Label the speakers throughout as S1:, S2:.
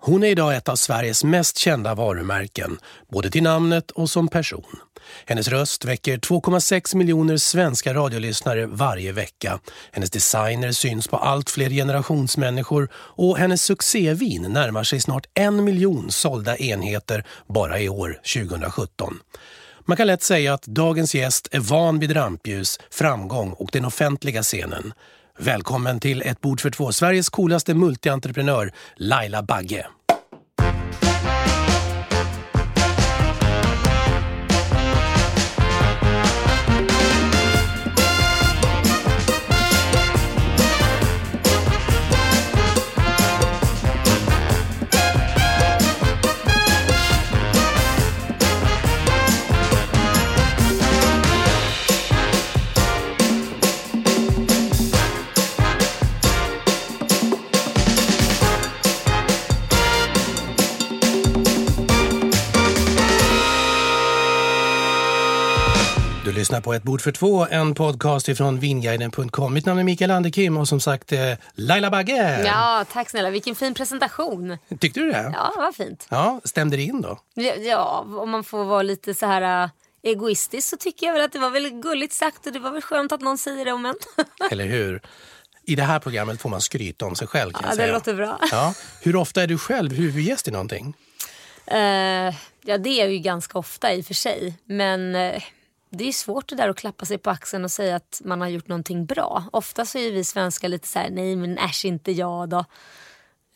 S1: Hon är idag ett av Sveriges mest kända varumärken, både till namnet och som person. Hennes röst väcker 2,6 miljoner svenska radiolyssnare varje vecka. Hennes designer syns på allt fler generationsmänniskor och hennes succévin närmar sig snart en miljon sålda enheter bara i år 2017. Man kan lätt säga att dagens gäst är van vid rampljus, framgång och den offentliga scenen. Välkommen till Ett bord för två, Sveriges coolaste multientreprenör, Laila Bagge. Lyssnar på Ett bord för två, en podcast ifrån vinguiden.com. Mitt namn är Mikael Anderkim och som sagt eh, Laila Bagge.
S2: Ja, tack snälla. Vilken fin presentation.
S1: Tyckte du det?
S2: Ja, vad fint.
S1: Ja, stämde det in då?
S2: Ja, ja, om man får vara lite så här äh, egoistisk så tycker jag väl att det var väldigt gulligt sagt och det var väl skönt att någon säger det om en.
S1: Eller hur? I det här programmet får man skryta om sig själv kan
S2: Ja,
S1: jag
S2: det
S1: säga.
S2: låter bra.
S1: Ja. Hur ofta är du själv huvudgäst i någonting?
S2: Eh, ja, det är jag ju ganska ofta i och för sig. Men eh, det är svårt det där att klappa sig på axeln och säga att man har gjort någonting bra. Ofta så är vi svenskar lite så här, nej men äsch inte jag då.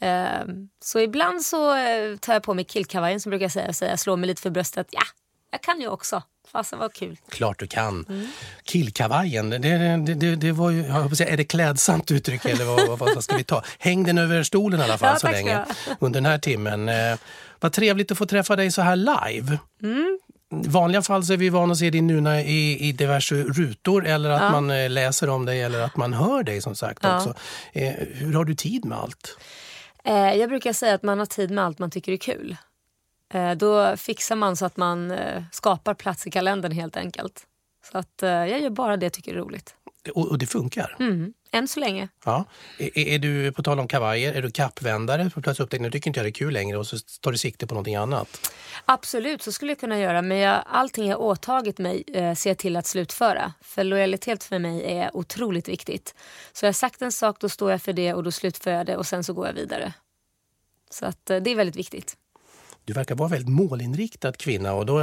S2: Eh, så ibland så eh, tar jag på mig killkavajen som brukar jag säga och säga, slår mig lite för bröstet. Ja, jag kan ju också. Fasen vad kul.
S1: Klart du kan.
S2: Mm.
S1: Killkavajen, det, det, det, det var ju, jag säga, är det klädsamt uttryck eller vad, vad, vad ska vi ta? Häng den över stolen i alla fall
S2: Ja,
S1: så länge under den här timmen. Eh, vad trevligt att få träffa dig så här live.
S2: Mm.
S1: Vanliga fall så är vi vana att se din Nuna i, i diverse rutor eller att man eh, läser om dig eller att man hör dig som sagt
S2: Ja.
S1: också. Eh, hur har du tid med allt?
S2: Eh, jag brukar säga att man har tid med allt man tycker är kul. Eh, då fixar man så att man eh, skapar plats i kalendern helt enkelt. Så att eh, jag gör bara det jag tycker är roligt.
S1: Och, och det funkar?
S2: Mm. Än så länge.
S1: Ja. Är, är du, på tal om kavajer, är du kappvändare? För plötsligt upptäcker nu tycker inte jag det är kul längre och så tar du sikte på någonting annat.
S2: Absolut, så skulle jag kunna göra. Men jag, allting jag åtagit mig eh, ser jag till att slutföra. För lojalitet för mig är otroligt viktigt. Så jag har sagt en sak, då står jag för det och då slutför jag det och sen så går jag vidare. Så att eh, det är väldigt viktigt.
S1: Du verkar vara väldigt målinriktad kvinna och då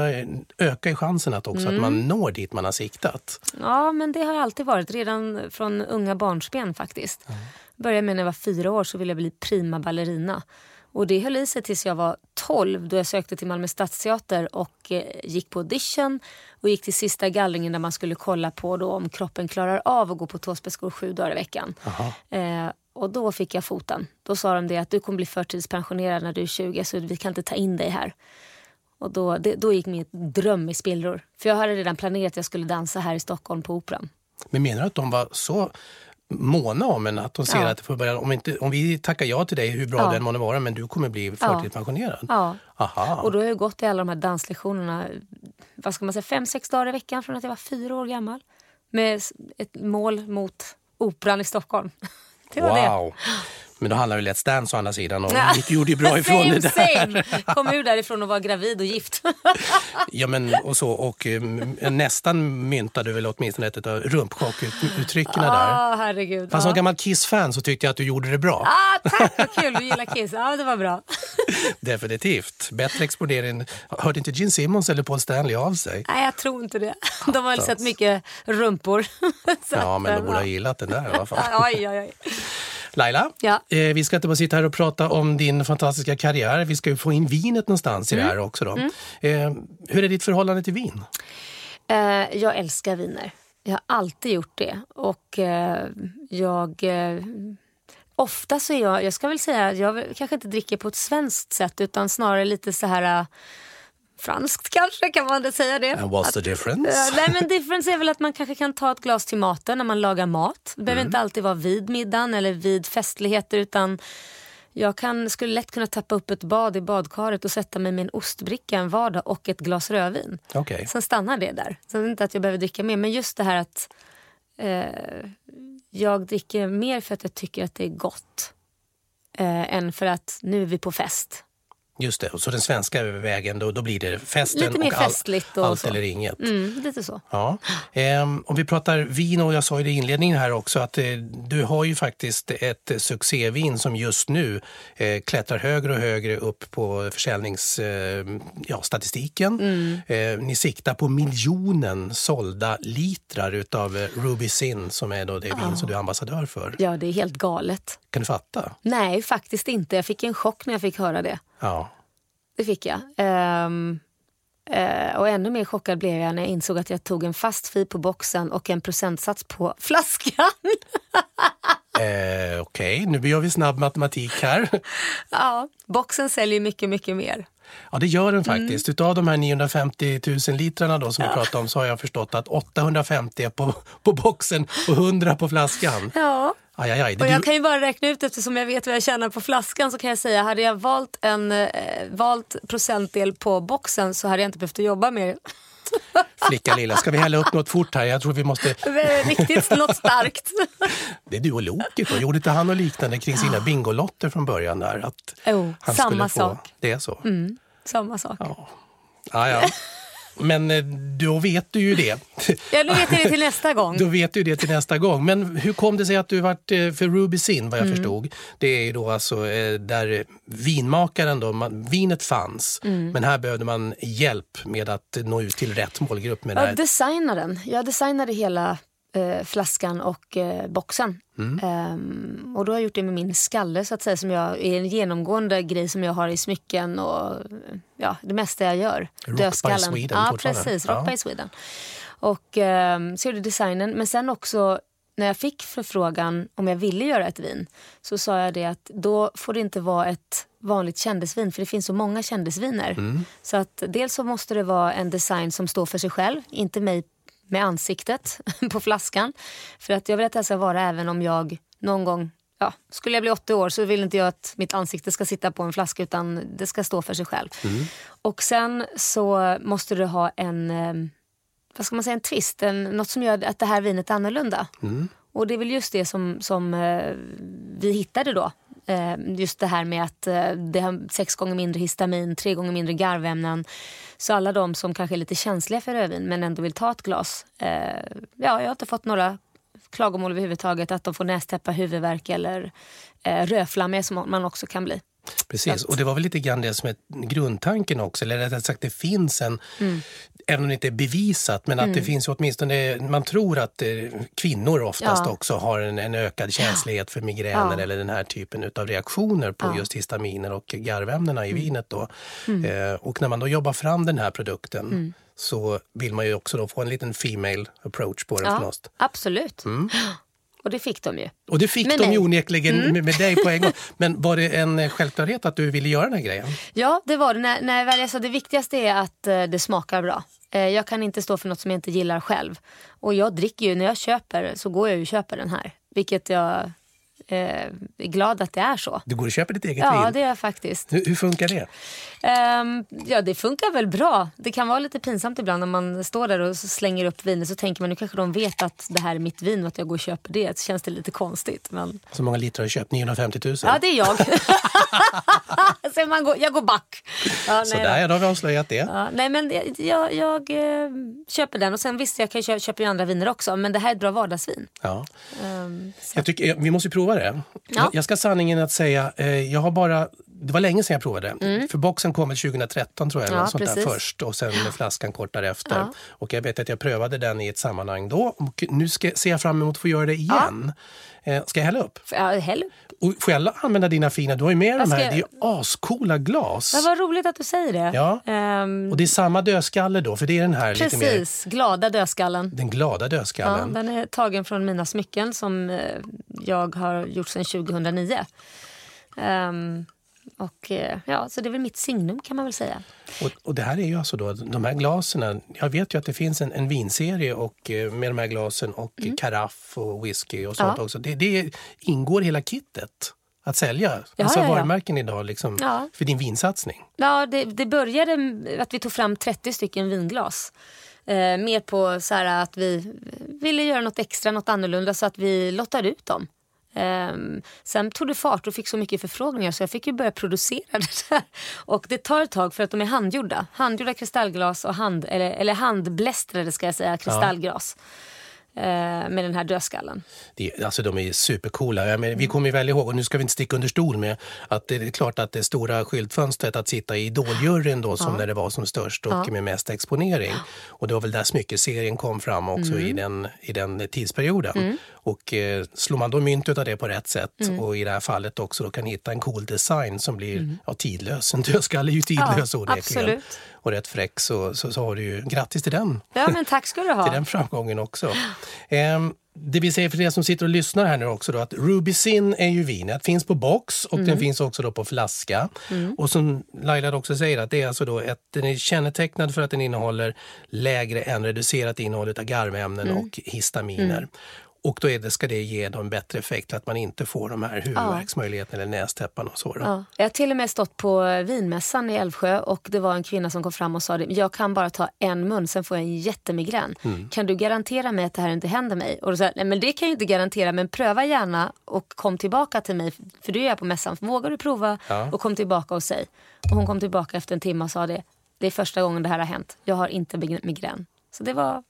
S1: ökar ju chansen att också att man når dit man har siktat.
S2: Ja, men det har alltid varit. Redan från unga barnsben faktiskt. Började med när jag var fyra år så ville jag bli prima ballerina. Och det höll i sig tills jag var 12 då jag sökte till Malmö Stadsteater och eh, gick på audition och gick till sista gallringen där man skulle kolla på då om kroppen klarar av att gå på tåspetsskor sju dagar i veckan. Eh, och då fick jag foten. Då sa de det att du kommer bli förtidspensionerad när du är 20 så vi kan inte ta in dig här. Och då, det, då gick min dröm i spillror. För jag hade redan planerat att jag skulle dansa här i Stockholm på Operan.
S1: Men menar du att de var så måna om en att de ser
S2: Ja.
S1: att för början, om, inte, om vi tackar ja till dig, hur bra
S2: Ja.
S1: du än må vara, men du kommer bli förtidspensionerad?
S2: Ja.
S1: Aha.
S2: Och då har jag gått i alla de här danslektionerna, vad ska man säga, fem, sex dagar i veckan från att jag var fyra år gammal. Med ett mål mot Operan i Stockholm. Det var
S1: wow. det. Men då handlar det Let's Dance å andra sidan och
S2: Ja.
S1: Nick gjorde ju bra ifrån
S2: same,
S1: det där.
S2: Same. Kom ur därifrån och var gravid och gift.
S1: Ja, men och så. Och eh, nästan myntade du väl åtminstone ett av rumpchockuttrycken där.
S2: Ah, herregud.
S1: Fast
S2: ja.
S1: som gammal Kiss-fan så tyckte jag att du gjorde det bra.
S2: Ah, tack, vad kul. Du gillar Kiss. Ja, det var bra.
S1: Definitivt. Bättre exponering. Hörde inte Gene Simmons eller Paul Stanley av sig?
S2: Nej, jag tror inte det. De har väl sett mycket rumpor.
S1: Ja, men de borde ha gillat den där i alla fall.
S2: Oj, oj, oj.
S1: Laila,
S2: Ja.
S1: eh, vi ska inte bara sitta här och prata om din fantastiska karriär. Vi ska ju få in vinet någonstans i
S2: Mm.
S1: det här också. Då. Eh, hur är ditt förhållande till vin?
S2: Eh, jag älskar viner. Jag har alltid gjort det. Och eh, jag... Eh, ofta så är jag, jag ska väl säga, jag kanske inte dricker på ett svenskt sätt utan snarare lite så här... franskt kanske, kan man säga det?
S1: And what's the difference?
S2: Eh, nej men difference är väl att man kanske kan ta ett glas till maten när man lagar mat. Det behöver inte alltid vara vid middagen eller vid festligheter utan jag kan, skulle lätt kunna tappa upp ett bad i badkaret och sätta mig med en ostbricka en vardag och ett glas rödvin.
S1: Okej.
S2: Sen stannar det där. Sen inte att jag behöver dricka mer men just det här att eh, jag dricker mer för att jag tycker att det är gott. Eh, än för att nu är vi på fest.
S1: Just det, och så den svenska vägen, då, då blir det festen och all-
S2: festligt och
S1: allt
S2: så.
S1: eller inget.
S2: Mm, lite så.
S1: Ja. Ehm, om vi pratar vin, och jag sa i det i inledningen här också att eh, du har ju faktiskt ett succévin som just nu eh, klättrar högre och högre upp på försäljningsstatistiken. Eh, ja, statistiken. Eh, ni siktar på miljonen sålda litrar utav eh, Ruby Sin som är då det vin som du är ambassadör för.
S2: Ja, det är helt galet.
S1: Kan du fatta?
S2: Nej, faktiskt inte. Jag fick en chock när jag fick höra det.
S1: Ja.
S2: Det fick jag. Ehm, eh, och ännu mer chockad blev jag när jag insåg att jag tog en fast fi på boxen och en procentsats på flaskan.
S1: Eh, Okej, nu gör vi snabb matematik här.
S2: ja, boxen säljer mycket, mycket mer.
S1: Ja, det gör den
S2: Mm.
S1: faktiskt. Utav de här 950 000 litrarna då som vi pratade om så har jag förstått att 850 är på, på boxen och 100 på flaskan.
S2: Ja.
S1: Aj, aj, aj.
S2: Och jag kan ju bara räkna ut eftersom jag vet vad jag tjänar på flaskan så kan jag säga hade jag valt en eh, valt procentdel på boxen så hade jag inte behövt jobba mer.
S1: Flicka lilla, ska vi hälla upp något fort här? Jag tror vi måste...
S2: Riktigt något starkt.
S1: Det är du och Loket då. Gjorde inte han och liknande kring sina bingolotter från början där? Att han
S2: samma
S1: skulle få...
S2: sak.
S1: Det är så?
S2: Samma sak.
S1: Ja. Ja, ja. Men eh, då vet du ju det.
S2: Ja, nu vet jag det till nästa gång.
S1: Då vet du det till nästa gång. Men hur kom det sig att du vart eh, för Ruby Sin vad jag förstod? Det är ju då alltså eh, där vinmakaren då, man, vinet fanns. Men här behövde man hjälp med att nå ut till rätt målgrupp med det
S2: Jag
S1: här.
S2: designade den. Jag designade hela eh, flaskan och eh, boxen. Ehm, och då har jag gjort det med min skalle så att säga som jag, är en genomgående grej som jag har i smycken och ja, det mesta jag gör.
S1: Rock by
S2: Dödskallen.
S1: Sweden
S2: Ja, precis. Rock
S1: Ja.
S2: by Sweden. Och ehm, så gjorde designen. Men sen också när jag fick förfrågan om jag ville göra ett vin så sa jag det att då får det inte vara ett vanligt kändisvin för det finns så många kändisviner. Så att dels så måste det vara en design som står för sig själv, inte mig med ansiktet på flaskan. För att jag vill att det ska vara även om jag någon gång Ja, skulle jag bli 80 år så vill inte jag att mitt ansikte ska sitta på en flaska utan det ska stå för sig själv. Och sen så måste du ha en, eh, vad ska man säga, en twist, en, något som gör att det här vinet är annorlunda. Och det är väl just det som, som eh, vi hittade då. Eh, just det här med att det har sex gånger mindre histamin, tre gånger mindre garvämnen. Så alla de som kanske är lite känsliga för rödvin men ändå vill ta ett glas. Eh, ja, jag har inte fått några klagomål överhuvudtaget att de får nästäppa, huvudvärk eller eh, rödflammiga som man också kan bli.
S1: Precis, och det var väl lite grann det som är grundtanken också. Eller rättare sagt, det finns en, även om det inte är bevisat, men att det finns åtminstone, man tror att eh, kvinnor oftast
S2: Ja.
S1: också har en, en ökad känslighet för migräner
S2: Ja.
S1: eller den här typen av reaktioner på
S2: Ja.
S1: just histaminer och garvämnena i vinet. Då. Eh, och när man då jobbar fram den här produkten så vill man ju också då få en liten female approach på den.
S2: Ja, absolut. Och det fick de ju.
S1: Och det fick
S2: Med
S1: de
S2: mig.
S1: ju onekligen med, med dig på en gång. Men var det en eh, självklarhet att du ville göra den här grejen?
S2: Ja, det var det. När, när jag väl, sa, det viktigaste är att eh, det smakar bra. Eh, jag kan inte stå för något som jag inte gillar själv. Och jag dricker ju, när jag köper så går jag ju och köper den här. Vilket jag är glad att det är så.
S1: Du går och köper ditt eget
S2: Ja,
S1: vin?
S2: det är jag faktiskt.
S1: Hur, hur funkar det?
S2: Ehm, ja, det funkar väl bra. Det kan vara lite pinsamt ibland när man står där och slänger upp viner så tänker man nu kanske de vet att det här är mitt vin och att jag går och köper det. Så känns det lite konstigt. Men...
S1: Så många liter har du köpt? 950 000?
S2: Ja, det är jag. så man går, jag går back. Ja,
S1: Så där, ja, då har vi avslöjat det.
S2: Ja, nej men jag, jag, eh, köper den och sen visst jag kan köpa, köper ju andra viner också men det här är ett bra vardagsvin.
S1: Ja.
S2: Så.
S1: Jag tycker, vi måste ju prova det.
S2: Ja.
S1: Jag, ska sanningen att säga, eh, jag har bara det var länge sedan jag provade. För boxen kom väl 2013 tror jag,
S2: Mm. Ja,
S1: sånt där först och sen flaskan kort därefter.
S2: Ja.
S1: Och jag vet att jag prövade den i ett sammanhang då och nu ska, ser jag fram emot att få göra det igen. Eh, ska jag hälla upp?
S2: Ja, häll upp.
S1: Och får jag använda dina fina, du har ju med
S2: Jag
S1: de här, det är ascoola glas.
S2: Ja, vad roligt att du säger det.
S1: Ja.
S2: Ehm,
S1: Och det är samma dödskalle då, för det är den här lite mer,
S2: precis, glada dödskallen.
S1: den glada
S2: Ja,
S1: dödskallen.
S2: den är tagen från mina smycken som eh, jag har gjort sedan 2009. Ehm, och eh, ja, så det är väl mitt signum kan man väl säga.
S1: Och, och det här är ju alltså då, de här glasen, jag vet ju att det finns en, en vinserie och, eh, med de här glasen och mm. karaff och whisky och sånt
S2: Ja.
S1: också. Det, det ingår hela kittet att sälja.
S2: Ja,
S1: alltså
S2: ja, ja.
S1: varumärken idag liksom,
S2: Ja.
S1: för din vinsatsning.
S2: Ja, det, det började att vi tog fram 30 stycken vinglas. Eh, mer på så här att vi ville göra något extra, något annorlunda så att vi lottade ut dem. Ehm, sen tog det fart och fick så mycket förfrågningar så jag fick ju börja producera det där. Och det tar ett tag för att de är handgjorda. Handgjorda kristallglas och hand, eller, eller handblästrade ska jag säga, kristallglas. Eh, med den här dödskallen.
S1: Det, alltså de är supercoola. Jag menar, vi kommer ju väl ihåg, och nu ska vi inte sticka under stol med, att det är klart att det stora skyltfönstret att sitta i Idoljuryn då som när det var som störst och med mest exponering. Och det var väl där smyckeserien kom fram också
S2: Mm.
S1: i, den, i den tidsperioden. Och eh, slår man då myntet av det på rätt sätt
S2: Mm.
S1: och i det här fallet också då kan hitta en cool design som blir ja, tidlös. En dödskalle är ju tidlös
S2: Ja,
S1: onekligen.
S2: absolut.
S1: Och rätt fräck så, så, så har du ju, grattis till den
S2: Ja men tack ska du
S1: till
S2: ha.
S1: den framgången också. Ehm, det vi säger för er som sitter och lyssnar här nu också då att Ruby Sin är ju vinet, finns på box och
S2: Mm.
S1: den finns också då på flaska. Och som Laila också säger att det är alltså då ett, den är kännetecknad för att den innehåller lägre än reducerat innehåll av garvämnen
S2: Mm.
S1: och histaminer. Och då det, ska det ge då en bättre effekt att man inte får de här huvudvärksmöjligheterna eller nästäppan och så.
S2: Ja. Jag har till och med stått på vinmässan i Älvsjö och det var en kvinna som kom fram och sa det. Jag kan bara ta en mun, sen får jag en jättemigrän. Kan du garantera mig att det här inte händer mig? Och då sa nej men det kan jag inte garantera men pröva gärna och kom tillbaka till mig. För det är jag på mässan. Vågar du prova
S1: Ja.
S2: och kom tillbaka och säg. Och hon kom tillbaka efter en timme och sa det. Det är första gången det här har hänt. Jag har inte mig- migrän. Så det var,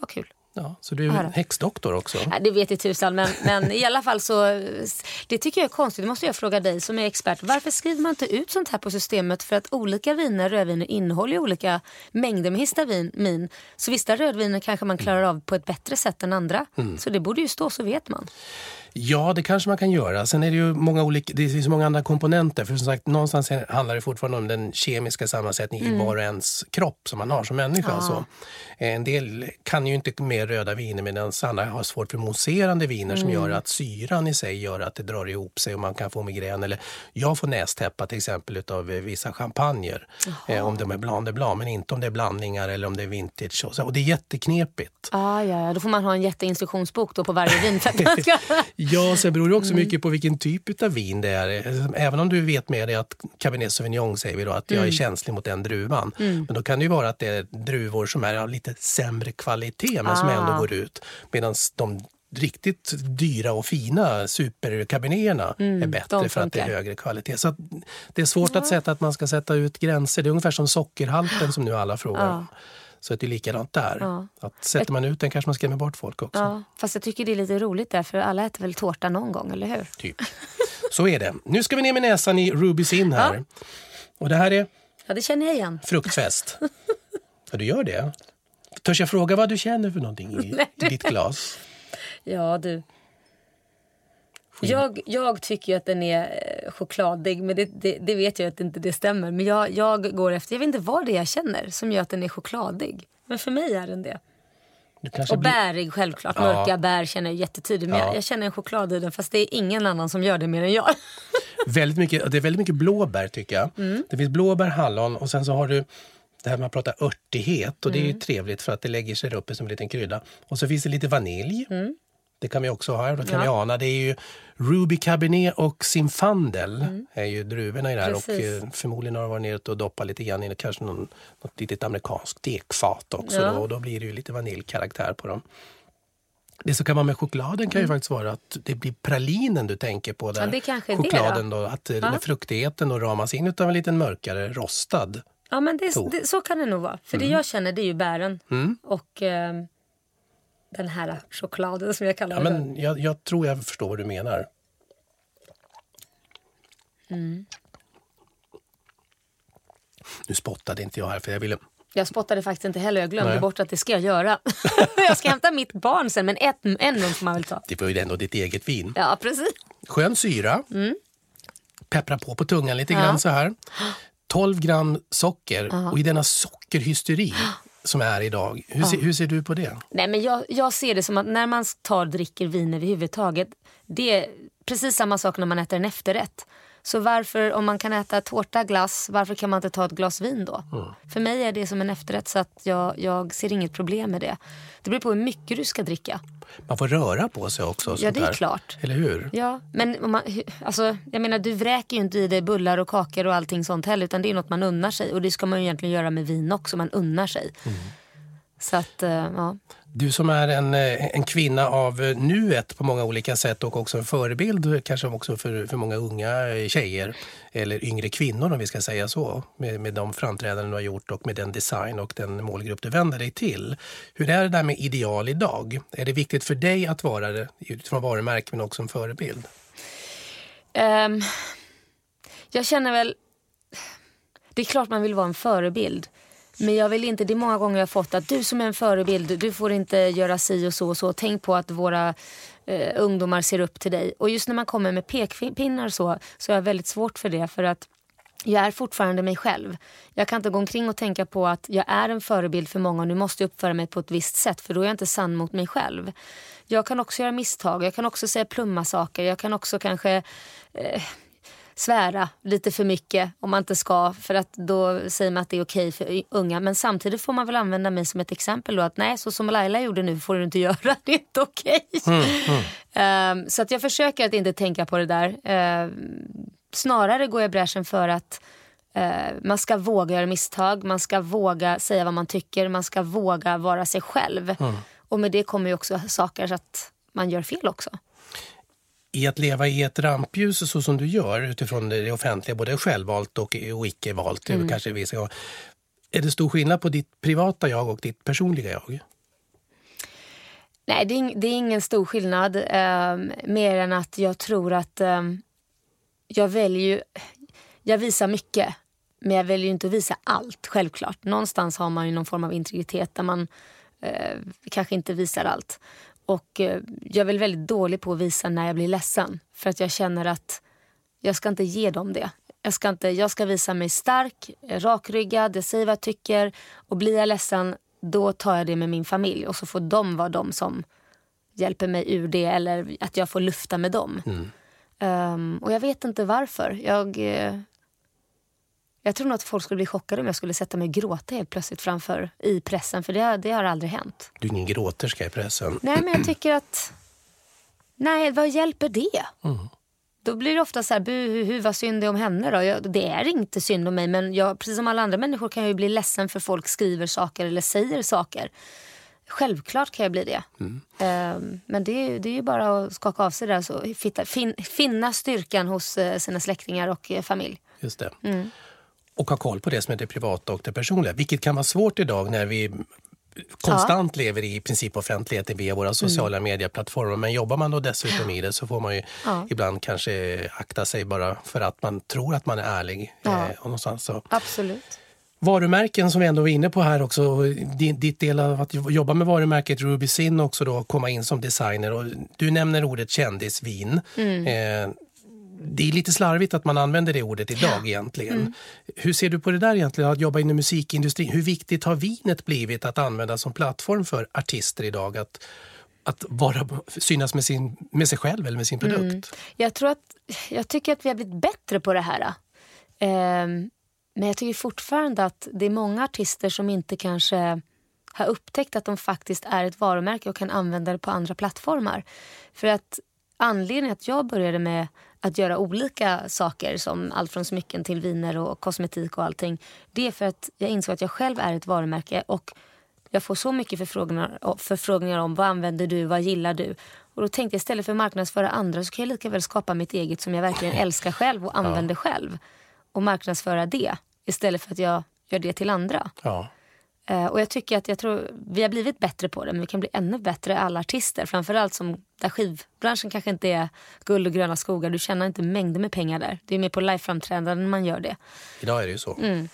S2: var kul.
S1: Ja, så du är en häxdoktor också.
S2: Nej, det vet jag tusan, men, men i alla fall så... Det tycker jag är konstigt. Det måste jag fråga dig som är expert. Varför skriver man inte ut sånt här på systemet? För att olika viner, rödviner, innehåller olika mängder med histamin. Så vissa rödviner kanske man klarar av på ett bättre sätt än andra. Så det borde ju stå, så vet man.
S1: Ja, det kanske man kan göra. Sen är det ju många olika, det finns många andra komponenter. För som sagt, någonstans handlar det fortfarande om den kemiska sammansättningen
S2: Mm.
S1: i var och ens kropp som man har som människa. Så. En del kan ju inte med röda viner medan andra har svårt för mousserande viner som
S2: Mm.
S1: gör att syran i sig gör att det drar ihop sig och man kan få migrän. Eller jag får nästäppa till exempel utav vissa champagner. Eh, om de är blanc de blanc, men inte om det är blandningar eller om det är vintage. Och, så. och det är jätteknepigt.
S2: Ah, ja, ja, då får man ha en jätteinstruktionsbok då på varje vin.
S1: Ja, sen beror det också
S2: Mm.
S1: mycket på vilken typ av vin det är. Även om du vet med dig att Cabernet Sauvignon säger vi då att
S2: Mm.
S1: jag är känslig mot den druvan. Men då kan det ju vara att det är druvor som är av lite sämre kvalitet men som
S2: Ah.
S1: ändå går ut. Medan de riktigt dyra och fina superkaberneterna är bättre
S2: Mm,
S1: för att det är högre kvalitet. Så det är svårt att sätta att man ska sätta ut gränser. Det är ungefär som sockerhalten som nu alla frågar om. Så att det är likadant där.
S2: Ja.
S1: Att sätter man ut den kanske man skrämmer bort folk också.
S2: Ja, fast jag tycker det är lite roligt där, för alla äter väl tårta någon gång, eller hur?
S1: Typ. Så är det. Nu ska vi ner med näsan i Ruby's In här. Och det här är
S2: Ja, det känner jag igen.
S1: fruktfest. Ja, du gör det? Törs jag fråga vad du känner för någonting i, i ditt glas?
S2: Ja, du. Jag, jag tycker ju att den är eh, chokladig, men det, det, det vet jag att inte det stämmer. Men jag, jag går efter, jag vet inte vad det är jag känner som gör att den är chokladig. Men för mig är den det. Och
S1: blir-
S2: bärig självklart.
S1: Ja.
S2: Mörka bär känner jag jättetydligt. Men
S1: Ja.
S2: jag, jag känner en choklad i den fast det är ingen annan som gör det mer än jag.
S1: väldigt mycket, det är väldigt mycket blåbär tycker jag.
S2: Mm.
S1: Det finns blåbär, hallon och sen så har du det här man pratar örtighet och det är
S2: Mm.
S1: ju trevligt för att det lägger sig uppe som en liten krydda. Och så finns det lite vanilj. Det kan vi också ha här. Då kan ja. vi ana. Det är ju Ruby Cabernet och Zinfandel mm. är ju druvorna i det här. Och eh, förmodligen har de varit nere och doppat lite grann i kanske någon, något litet amerikanskt dekfat också. Ja. Då, och då blir det ju lite vaniljkaraktär på dem. Det som kan vara med chokladen kan ju mm. faktiskt vara att det blir pralinen du tänker på. Där.
S2: Ja,
S1: chokladen
S2: då.
S1: då. att ja. fruktigheten då ramas in av en lite mörkare rostad
S2: Ja men det, det, så kan det nog vara. För mm. det jag känner det är ju bären. Mm. Och eh, den här chokladen som jag kallar
S1: ja, men jag, jag, tror jag förstår vad du menar. Mm. Nu spottade inte jag här för jag ville
S2: jag spottade faktiskt inte heller. Jag glömde Nej. bort att det ska jag göra. jag ska hämta mitt barn sen, men ett, en får man väl ta.
S1: Det var ju ändå ditt eget vin.
S2: Ja, precis.
S1: Skön syra. Mm. Peppra på på tungan lite ja. grann så här. 12 gram socker ja. och i denna sockerhysteri som är idag. Hur, ja. ser, hur ser du på det?
S2: Nej, men jag, jag ser det som att när man tar dricker vin överhuvudtaget, det är precis samma sak när man äter en efterrätt. Så varför, om man kan äta tårta, glass, varför kan man inte ta ett glas vin då? Mm. För mig är det som en efterrätt så att jag, jag ser inget problem med det. Det beror på hur mycket du ska dricka.
S1: Man får röra på sig också.
S2: Ja, det är
S1: där.
S2: klart.
S1: Eller hur?
S2: Ja, men man, alltså, jag menar, du vräker ju inte i dig bullar och kakor och allting sånt heller. Utan det är något man unnar sig. Och det ska man ju egentligen göra med vin också. Man unnar sig. Mm. Så att, eh, ja.
S1: Du som är en, eh, en kvinna av eh, nuet på många olika sätt och också en förebild eh, kanske också för, för många unga tjejer eller yngre kvinnor om vi ska säga så med, med de framträdanden du har gjort och med den design och den målgrupp du vänder dig till. Hur är det där med ideal idag? Är det viktigt för dig att vara det utifrån varumärke men också en förebild? Um,
S2: jag känner väl... Det är klart man vill vara en förebild. Men jag vill inte, det är många gånger jag har fått att du som är en förebild, du får inte göra si och så och så. Tänk på att våra eh, ungdomar ser upp till dig. Och just när man kommer med pekpinnar så, så är jag väldigt svårt för det. För att jag är fortfarande mig själv. Jag kan inte gå omkring och tänka på att jag är en förebild för många och nu måste jag uppföra mig på ett visst sätt för då är jag inte sann mot mig själv. Jag kan också göra misstag, jag kan också säga plumma saker, jag kan också kanske eh, svära lite för mycket om man inte ska för att då säger man att det är okej för unga. Men samtidigt får man väl använda mig som ett exempel då att nej så som Laila gjorde nu får du inte göra, det är inte okej. Mm, mm. um, så att jag försöker att inte tänka på det där. Uh, snarare går jag bräschen för att uh, man ska våga göra misstag, man ska våga säga vad man tycker, man ska våga vara sig själv. Mm. Och med det kommer ju också saker så att man gör fel också
S1: i att leva i ett rampljus så som du gör utifrån det offentliga, både självvalt och, och icke-valt, mm. kanske vi ska, är det stor skillnad på ditt privata jag och ditt personliga jag?
S2: Nej, det är, det är ingen stor skillnad. Eh, mer än att jag tror att eh, jag väljer... Jag visar mycket, men jag väljer inte att visa allt, självklart. Någonstans har man ju någon form av integritet där man eh, kanske inte visar allt. Och eh, jag är väl väldigt dålig på att visa när jag blir ledsen. För att jag känner att jag ska inte ge dem det. Jag ska, inte, jag ska visa mig stark, rakryggad, jag säger vad jag tycker. Och blir jag ledsen, då tar jag det med min familj. Och så får de vara de som hjälper mig ur det eller att jag får lufta med dem. Mm. Um, och jag vet inte varför. Jag, eh, jag tror nog att folk skulle bli chockade om jag skulle sätta mig och gråta helt plötsligt framför i pressen. För det, det har aldrig hänt.
S1: Du är ingen gråterska i pressen.
S2: Nej, men jag tycker att... Nej, vad hjälper det? Mm. Då blir det ofta så här, buhu, vad synd det om henne då? Jag, det är inte synd om mig, men jag, precis som alla andra människor kan jag bli ledsen för folk skriver saker eller säger saker. Självklart kan jag bli det. Mm. Um, men det är, det är ju bara att skaka av sig det där. Så fin, finna styrkan hos uh, sina släktingar och uh, familj.
S1: Just det. Mm och ha koll på det som är det privata och det personliga. Vilket kan vara svårt idag när vi konstant ja. lever i princip offentligheten via våra sociala mm. medieplattformar. Men jobbar man då dessutom i det så får man ju ja. ibland kanske akta sig bara för att man tror att man är ärlig. Ja. Eh, någonstans så.
S2: Absolut.
S1: Varumärken som vi ändå var inne på här också. Ditt del av att jobba med varumärket Ruby Sin också då komma in som designer. Och du nämner ordet kändisvin. Mm. Eh, det är lite slarvigt att man använder det ordet idag ja. egentligen. Mm. Hur ser du på det där egentligen, att jobba inom musikindustrin? Hur viktigt har vinet blivit att använda som plattform för artister idag? Att, att vara, synas med, sin, med sig själv eller med sin produkt? Mm.
S2: Jag, tror att, jag tycker att vi har blivit bättre på det här. Um, men jag tycker fortfarande att det är många artister som inte kanske har upptäckt att de faktiskt är ett varumärke och kan använda det på andra plattformar. För att anledningen att jag började med att göra olika saker som allt från smycken till viner och kosmetik och allting. Det är för att jag insåg att jag själv är ett varumärke och jag får så mycket förfrågningar, förfrågningar om vad använder du, vad gillar du? Och då tänkte jag istället för att marknadsföra andra så kan jag lika väl skapa mitt eget som jag verkligen älskar själv och använder ja. själv. Och marknadsföra det istället för att jag gör det till andra.
S1: Ja.
S2: Uh, och jag tycker att jag tror vi har blivit bättre på det men vi kan bli ännu bättre alla artister. Framförallt som där skivbranschen kanske inte är guld och gröna skogar. Du tjänar inte mängder med pengar där. Det är mer på liveframträdanden man gör det.
S1: Idag är det ju så. Mm.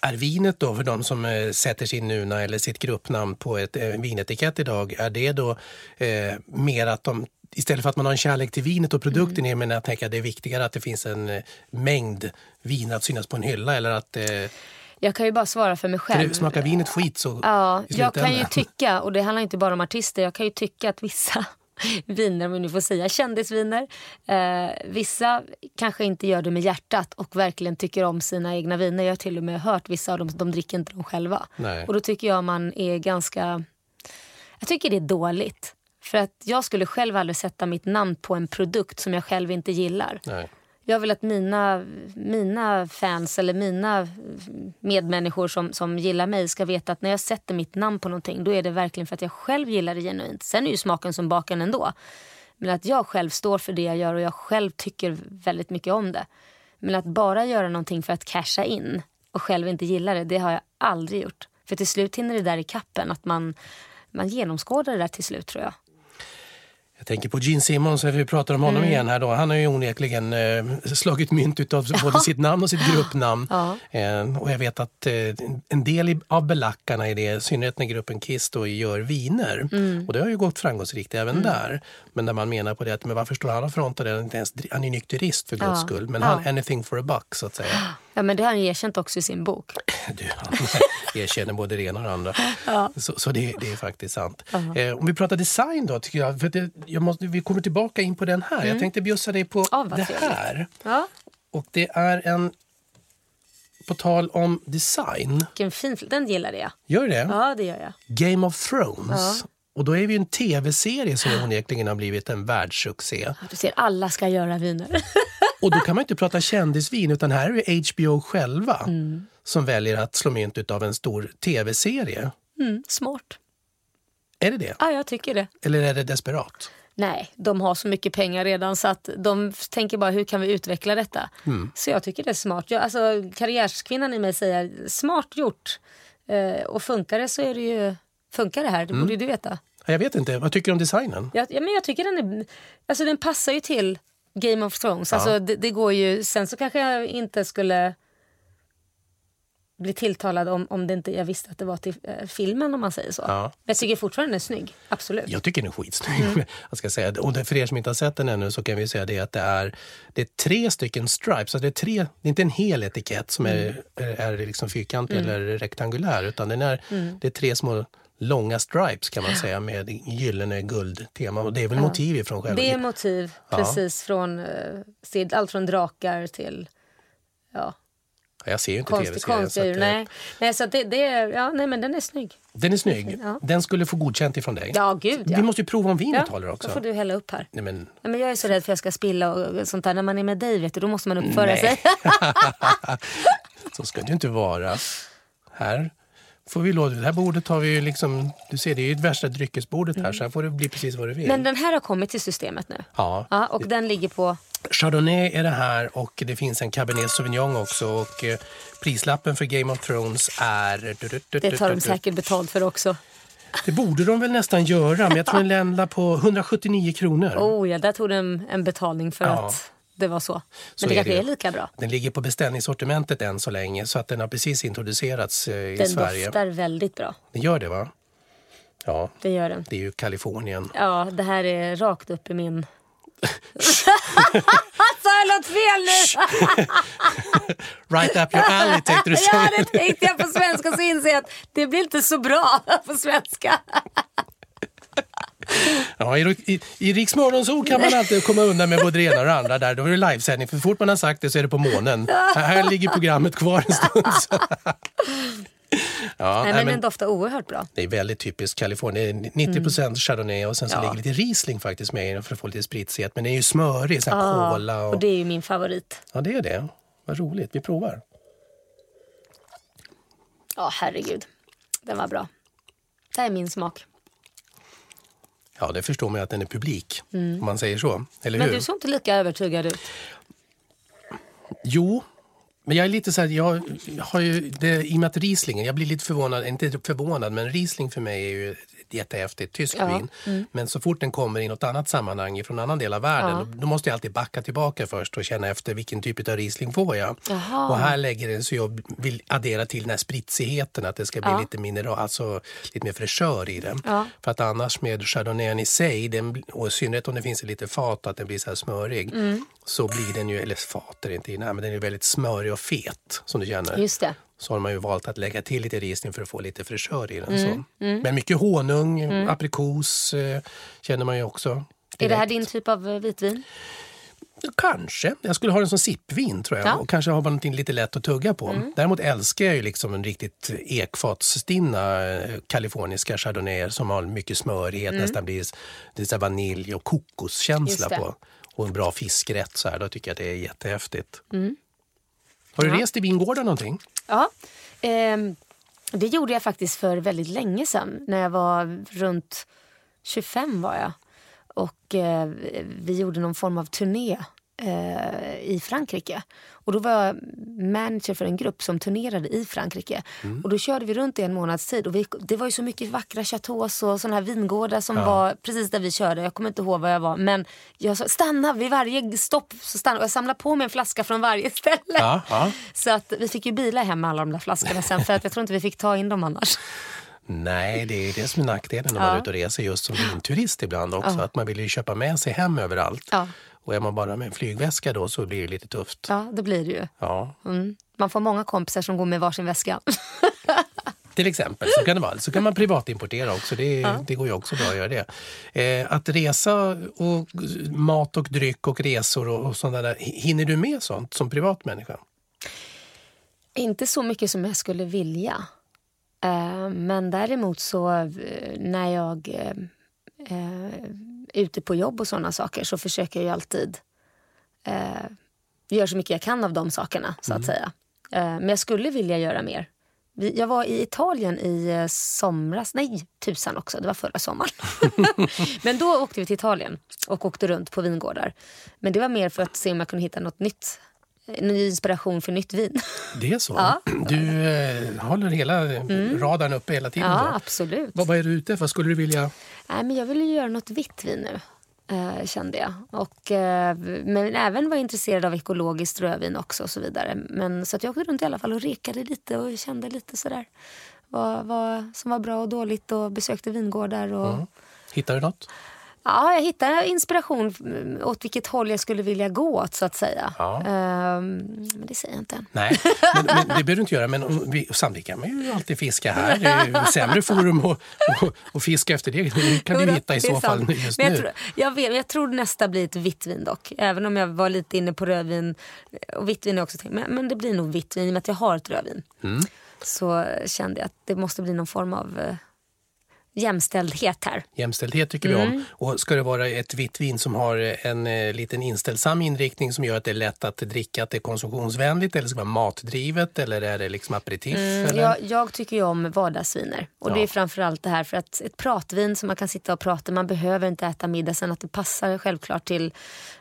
S1: Är vinet då, för de som eh, sätter sin nuna eller sitt gruppnamn på ett eh, vinetikett idag, är det då eh, mer att de istället för att man har en kärlek till vinet och produkten mm. men jag tänker att det är viktigare att det finns en eh, mängd vin att synas på en hylla eller att eh,
S2: jag kan ju bara svara för mig själv.
S1: För smakar vinet skit så
S2: Ja, jag kan ju tycka, och det handlar inte bara om artister, jag kan ju tycka att vissa viner, om vi nu får säga kändisviner. Eh, vissa kanske inte gör det med hjärtat och verkligen tycker om sina egna viner. Jag har till och med hört vissa av dem, de dricker inte dem själva.
S1: Nej.
S2: Och då tycker jag man är ganska... Jag tycker det är dåligt. För att jag skulle själv aldrig sätta mitt namn på en produkt som jag själv inte gillar.
S1: Nej.
S2: Jag vill att mina, mina fans eller mina medmänniskor som, som gillar mig ska veta att när jag sätter mitt namn på någonting då är det verkligen för att jag själv gillar det genuint. Sen är ju smaken som baken ändå. Men att jag själv står för det jag gör och jag själv tycker väldigt mycket om det. Men att bara göra någonting för att casha in och själv inte gilla det, det har jag aldrig gjort. För till slut hinner det där i kappen att man, man genomskådar det där till slut tror jag.
S1: Jag tänker på Gene Simmons, vi pratar om honom mm. igen här då. Han har ju onekligen eh, slagit mynt av både sitt namn och sitt gruppnamn.
S2: Ja.
S1: Eh, och jag vet att eh, en del av belackarna i det, i synnerhet när gruppen Kiss då gör viner. Mm. Och det har ju gått framgångsrikt även mm. där. Men där man menar på det att men varför står han och frontar det? Han är, nykterist för guds ja. skull. Men han anything for a buck så att säga.
S2: Ja men det har han erkänt också i sin bok.
S1: Du, han erkänner både det ena och det andra. Ja. Så, så det, det, är faktiskt sant. Eh, om vi pratar design då, tycker jag, för det, jag måste, vi kommer tillbaka in på den här. Mm. Jag tänkte bjussa dig på
S2: ja,
S1: det här.
S2: Ja.
S1: Och det är en, på tal om design.
S2: Vilken fin den gillade jag.
S1: Gör det?
S2: Ja, det gör jag.
S1: Game of Thrones. Och då är vi en tv-serie som onekligen har blivit en världssuccé.
S2: Du ser, alla ska göra viner.
S1: och då kan man inte prata kändisvin utan här är det HBO själva mm. som väljer att slå mynt av en stor tv-serie.
S2: Mm, smart.
S1: Är det det?
S2: Ja, jag tycker det.
S1: Eller är det desperat?
S2: Nej, de har så mycket pengar redan så att de tänker bara hur kan vi utveckla detta.
S1: Mm.
S2: Så jag tycker det är smart. Jag, alltså, karriärskvinnan i mig säger smart gjort. Eh, och funkar det så är det ju, funkar det här, det mm. borde du veta.
S1: Jag vet inte, vad tycker du om designen?
S2: Ja, men jag tycker den är, alltså den passar ju till Game of Thrones. Ja. Alltså det, det, går ju, sen så kanske jag inte skulle bli tilltalad om, om det inte jag visste att det var till eh, filmen om man säger så.
S1: Ja.
S2: Men jag tycker fortfarande den är snygg. Absolut.
S1: Jag tycker den är skitsnygg. Mm. jag ska säga. Och för er som inte har sett den ännu så kan vi säga det att det är, det är tre stycken stripes. Alltså det, är tre, det är inte en hel etikett som är, mm. är liksom fyrkantig mm. eller rektangulär utan den är, mm. det är tre små långa stripes kan man säga med gyllene guldtema. Och det är väl ja. motiv ifrån själva?
S2: Det är motiv, precis. Från, uh, allt från drakar till ja,
S1: jag ser ju inte tv-serier.
S2: nej. nej, så det, det, ja, nej, men den är snygg.
S1: Den är snygg. Ja. Den skulle få godkänt ifrån dig.
S2: Ja, gud ja.
S1: Vi måste ju prova om vinet
S2: ja,
S1: håller också.
S2: Då får du hälla upp här.
S1: Nej, men...
S2: Nej, men jag är så rädd för att jag ska spilla och sånt där. När man är med dig vet du, då måste man uppföra nej. sig.
S1: så ska det ju inte vara. Här får vi låta, det här bordet har vi ju liksom, du ser det är ju det värsta dryckesbordet här mm. så här får det bli precis vad du vill.
S2: Men den här har kommit till systemet nu?
S1: Ja.
S2: ja och den ligger på?
S1: Chardonnay är det här och det finns en Cabernet Sauvignon också och eh, prislappen för Game of Thrones är...
S2: Det tar de säkert betalt för också.
S1: Det borde de väl nästan göra men jag tror den landar på 179 kronor.
S2: Oh ja, där tog de en betalning för ja. att det var så. Men så det kanske är, är lika bra.
S1: Den ligger på beställningssortimentet än så länge så att den har precis introducerats eh, i
S2: den
S1: Sverige.
S2: Den doftar väldigt bra.
S1: Den gör det va? Ja,
S2: det gör den.
S1: Det är ju Kalifornien.
S2: Ja, det här är rakt upp i min... Sa jag något fel nu?
S1: right up your alley tänkte du
S2: säga. ja, det tänkte jag på svenska så inser jag att det blir inte så bra på svenska.
S1: Ja, I, i, i Riks kan man alltid komma undan med både det ena och det andra. Där. Då är det livesändning. För fort man har sagt det så är det på månen. Här, här ligger programmet kvar en stund. Ja,
S2: Nej, men,
S1: men
S2: den doftar oerhört bra.
S1: det är väldigt typiskt Kalifornien. Det är 90 procent chardonnay och sen så
S2: Ja.
S1: ligger lite riesling faktiskt med i den för att få lite spritsighet. Men det är ju smörig, så här
S2: Ja,
S1: kola och...
S2: och det är ju min favorit.
S1: Ja, det är det. Vad roligt. Vi provar.
S2: Ja, herregud. Den var bra. Det här är min smak.
S1: Ja, det förstår man ju att den är publik, om man säger så. Eller
S2: Men
S1: hur?
S2: du såg inte lika övertygad ut.
S1: Jo, men jag är lite så här, jag har ju, det, i och med att Rieslingen, jag blir lite förvånad, inte förvånad, men Riesling för mig är ju jättehäftigt tyskt
S2: Ja,
S1: vin. Men så fort den kommer i något annat sammanhang från en annan del av världen,
S2: Ja.
S1: då, måste jag alltid backa tillbaka först och känna efter vilken typ av Riesling får jag.
S2: Jaha.
S1: Och här lägger det så jag vill addera till den här spritsigheten, att det ska bli
S2: Ja.
S1: lite mineral, alltså lite mer fräschör i den. För att annars med chardonnayen i sig, den, och i synnerhet om det finns lite fat, att den blir så här smörig,
S2: Mm.
S1: så blir den ju, eller fat är det inte, nej, men den är väldigt smörig och fet som du känner.
S2: Just det.
S1: Så har man ju valt att lägga till lite Riesling för att få lite fräschör i den.
S2: Mm,
S1: Så. Men mycket honung, aprikos eh, känner man ju också.
S2: Är det här
S1: direkt.
S2: din typ av eh, vitvin?
S1: Kanske. Jag skulle ha den som sippvin tror jag.
S2: Ja. Mm.
S1: Och kanske ha någonting lite lätt att tugga på. Däremot älskar jag ju liksom en riktigt ekfatsstinna eh, kaliforniska chardonnayer som har mycket smörighet, nästan blir det är så här vanilj och kokoskänsla
S2: Mm.
S1: På. Och en bra fiskrätt så här, då tycker jag att det är jättehäftigt. Har du
S2: Mm. Ja.
S1: rest i vingårdar någonting?
S2: Ja. Ehm, det gjorde jag faktiskt för väldigt länge sedan. När jag var runt 25 var jag. Och eh, vi gjorde någon form av turné i Frankrike. Och då var jag manager för en grupp som turnerade i Frankrike. Och då körde vi runt i en månads tid. Och vi, det var ju så mycket vackra chateaus och såna här vingårdar som var precis där vi körde. Jag kommer inte ihåg var jag var. Men jag sa stanna vid varje stopp. Så stanna. Och jag samlade på mig en flaska från varje ställe.
S1: Ja, ja.
S2: Så att vi fick ju bila hem med alla de där flaskorna sen för att jag tror inte vi fick ta in dem annars.
S1: Nej, det är det som är nackdelen när man
S2: Ja.
S1: är ute och reser just som vinturist ibland också. Att man vill ju köpa med sig hem överallt.
S2: Ja.
S1: Och är man bara med en flygväska då så blir det lite tufft.
S2: Ja, det blir det ju.
S1: Ja.
S2: Mm. Man får många kompisar som går med varsin väska.
S1: Till exempel, så kan det vara. Så kan man privatimportera också, det, det går ju också bra att göra det. Eh, att resa och mat och dryck och resor och, och sådana där, hinner du med sånt som privatmänniska?
S2: inte så mycket som jag skulle vilja. Eh, men däremot så eh, när jag eh, eh, ute på jobb och sådana saker så försöker jag alltid eh, göra så mycket jag kan av de sakerna så att säga. Eh, men jag skulle vilja göra mer. Jag var i Italien i eh, somras, nej tusan också, det var förra sommaren. Men då åkte vi till Italien och åkte runt på vingårdar. Men det var mer för att se om jag kunde hitta något nytt, inspiration för nytt vin.
S1: Det är så?
S2: Ja.
S1: Du eh, håller hela radarn uppe hela tiden?
S2: Ja,
S1: då.
S2: absolut.
S1: Vad, vad är du ute efter? Skulle du vilja...
S2: Nej, men jag ville ju göra något vitt vin nu, eh, kände jag. Och, eh, men även var intresserad av ekologiskt rödvin också och så vidare. Men, så att jag åkte runt i alla fall och rekade lite och kände lite sådär vad, vad som var bra och dåligt och besökte vingårdar. Och,
S1: Hittar du något?
S2: Ja, jag hittade inspiration mm, åt vilket håll jag skulle vilja gå åt så att säga.
S1: Ja.
S2: Ehm, men det säger jag inte än.
S1: Nej, men, men det behöver du inte göra. Men vi, samtidigt kan man ju alltid fiska här. Det är sämre forum att att- att fiska efter det. Det kan du hitta i så fall just
S2: Men jag,
S1: nu.
S2: tror, jag, vet, jag tror nästa blir ett vitt vin dock. Även om jag var lite inne på rödvin. Och vitt vin är också men, men det blir nog vitt vin i och med att jag har ett rödvin.
S1: Mm.
S2: Så kände jag att det måste bli någon form av eh, jämställdhet här.
S1: Jämställdhet tycker vi
S2: Mm.
S1: om. Och ska det vara ett vitt vin som har en eh, liten inställsam inriktning som gör att det är lätt att dricka, att det är konsumtionsvänligt eller ska det vara matdrivet eller är det liksom aperitif?
S2: Mm, Jag, jag tycker ju om vardagsviner. Och det
S1: Ja.
S2: är framförallt det här för att ett pratvin som man kan sitta och prata, man behöver inte äta middag sen att det passar självklart till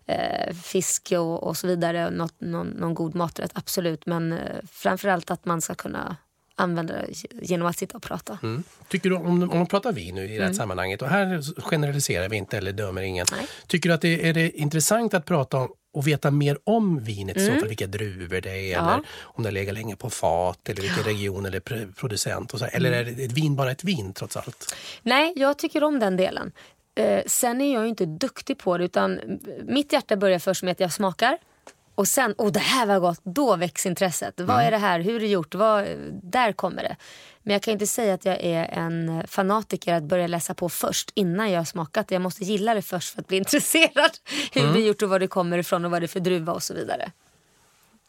S2: eh, fisk och, och så vidare. Något, någon, någon god maträtt, absolut. Men eh, framförallt att man ska kunna använda det genom att sitta och prata.
S1: Mm. Tycker du, om, om man pratar vin nu i det här sammanhanget, och här generaliserar vi inte eller dömer ingen.
S2: Nej.
S1: Tycker du att det är det intressant att prata om och veta mer om vinet i så fall, vilka druvor det är eller om det legat länge på fat eller vilken region eller pr- producent och så, eller är det ett vin bara ett vin trots allt?
S2: Nej, jag tycker om den delen. Eh, sen är jag inte duktig på det utan mitt hjärta börjar först med att jag smakar. Och sen, åh det här var gott, då väcks intresset. Vad är det här, hur är det gjort, Vad, där kommer det. Men jag kan inte säga att jag är en fanatiker att börja läsa på först innan jag har smakat. Jag måste gilla det först för att bli intresserad. Hur det är gjort och var det kommer ifrån och vad det är för druva och så vidare.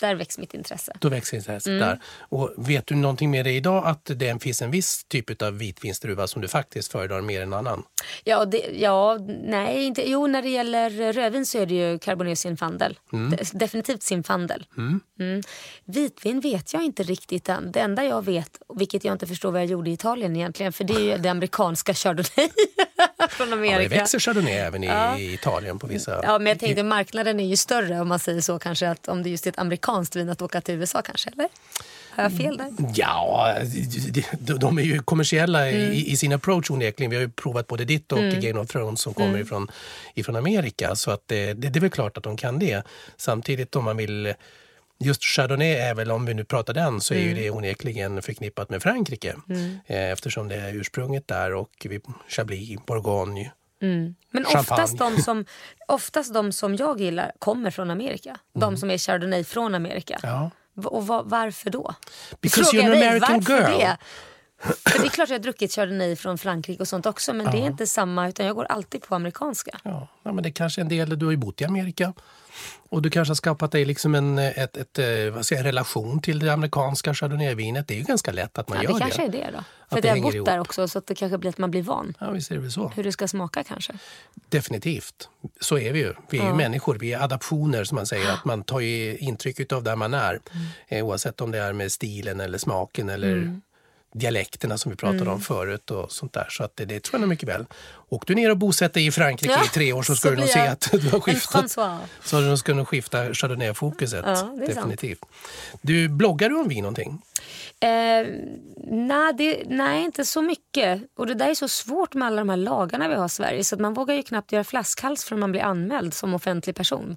S2: Där väcks mitt intresse.
S1: Då växer intresset
S2: Mm.
S1: där. Och vet du någonting med det idag att det finns en viss typ av vitvinsdruva som du faktiskt föredrar mer än annan?
S2: Ja, det, ja, nej, inte. Jo, när det gäller rödvin så är det ju Cabernet Zinfandel.
S1: Mm.
S2: De- Definitivt Zinfandel. Mm. Vitvin vet jag inte riktigt än. Det enda jag vet, vilket jag inte förstår vad jag gjorde i Italien egentligen, för det är ju det amerikanska Chardonnay från
S1: Ja, det
S2: Amerika.
S1: växer chardonnay även i Italien på vissa...
S2: Ja, men jag tänkte marknaden är ju större om man säger så kanske, att om det just är ett amerikanskt vin att åka till USA kanske, eller? Har jag fel där?
S1: Ja, de, är ju kommersiella
S2: Mm.
S1: i, i sin approach onekligen. Vi har ju provat både ditt och Game of Thrones som
S2: Mm.
S1: kommer ifrån, ifrån Amerika. Så att det, det, det är väl klart att de kan det. Samtidigt om man vill... Just Chardonnay är väl, om vi nu pratar den, så är
S2: Mm.
S1: ju det onekligen förknippat med Frankrike. Eh, Eftersom det är ursprunget där och vi, Chablis, Bourgogne.
S2: Men
S1: Champagne.
S2: oftast de, som, oftast de som jag gillar kommer från Amerika. De som är Chardonnay från Amerika.
S1: Mm. Ja.
S2: Och va- varför då?
S1: Because
S2: Frågar
S1: you're an
S2: dig,
S1: American
S2: varför
S1: girl.
S2: Det? För det är klart jag har druckit Chardonnay från Frankrike och sånt också men det är inte samma utan jag går alltid på amerikanska.
S1: Ja, ja, men det kanske är en del, du har ju bott i Amerika och du kanske har skapat dig liksom en ett, ett, eh, vad jag, relation till det amerikanska chardonnayvinet. Det är ju ganska lätt att man
S2: Ja,
S1: gör
S2: det kanske
S1: det.
S2: är det då. För att
S1: det
S2: jag har bott där också så att det kanske blir att man blir van.
S1: Ja, visst är det så.
S2: Hur det ska smaka kanske.
S1: Definitivt. Så är vi ju. Vi är ju människor, vi är adaptioner som man säger. Att man tar ju intryck av där man är.
S2: Mm.
S1: Eh, oavsett om det är med stilen eller smaken eller dialekterna som vi pratade
S2: Mm.
S1: om förut och sånt där. Så att det, det tror jag nog mycket väl. Åk du ner och bosätt dig i Frankrike
S2: Ja,
S1: i tre år så ska
S2: så
S1: du nog se att du har skiftat. Så du ska nog skifta chardonnay-fokuset.
S2: Ja, är sant.
S1: Definitivt. Du, bloggar du om vin någonting?
S2: Eh, nej, det, nej, inte så mycket. Och det där är så svårt med alla de här lagarna vi har i Sverige så att man vågar ju knappt göra flaskhals förrän man blir anmäld som offentlig person.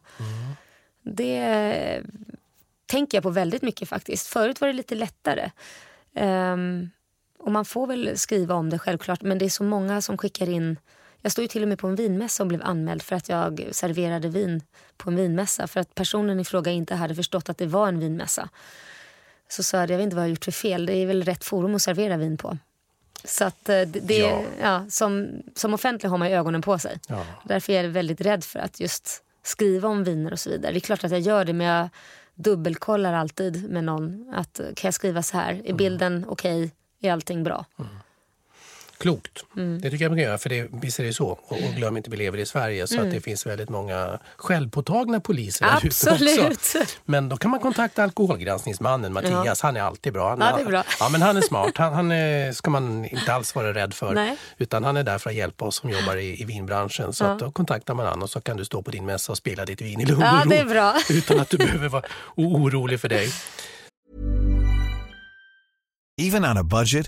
S2: Det eh, tänker jag på väldigt mycket faktiskt. Förut var det lite lättare. Ehm, och man får väl skriva om det självklart men det är så många som skickar in jag stod ju till och med på en vinmässa och blev anmäld för att jag serverade vin på en vinmässa för att personen i fråga inte hade förstått att det var en vinmässa. Så sa jag, jag vet inte vad jag har gjort för fel. Det är väl rätt forum att servera vin på. Så att eh, det, det
S1: Ja.
S2: ja. som, som offentlig har man ju ögonen på sig.
S1: Ja.
S2: Därför är jag väldigt rädd för att just skriva om viner och så vidare. Det är klart att jag gör det men jag dubbelkollar alltid med någon. Att kan jag skriva så här? Är bilden okej? Är allting bra?
S1: Klokt.
S2: Mm.
S1: Det tycker jag man kan göra, för det, visst är det så. Och, och glöm inte, vi lever i Sverige så att det finns väldigt många självpåtagna poliser där ute också.
S2: Mm. Absolut.
S1: Men då kan man kontakta alkoholgranskningsmannen Mattias, han är alltid bra. Han,
S2: Ja, det är bra.
S1: Ja, men han är smart, han, han är, ska man inte alls vara rädd för.
S2: Nej.
S1: Utan han är där för att hjälpa oss som jobbar i, i vinbranschen. Så att då kontaktar man han och så kan du stå på din mässa och spela ditt vin i lugn
S2: Ja,
S1: och ro.
S2: det är bra.
S1: Utan att du behöver vara orolig för dig.
S3: Even on a budget,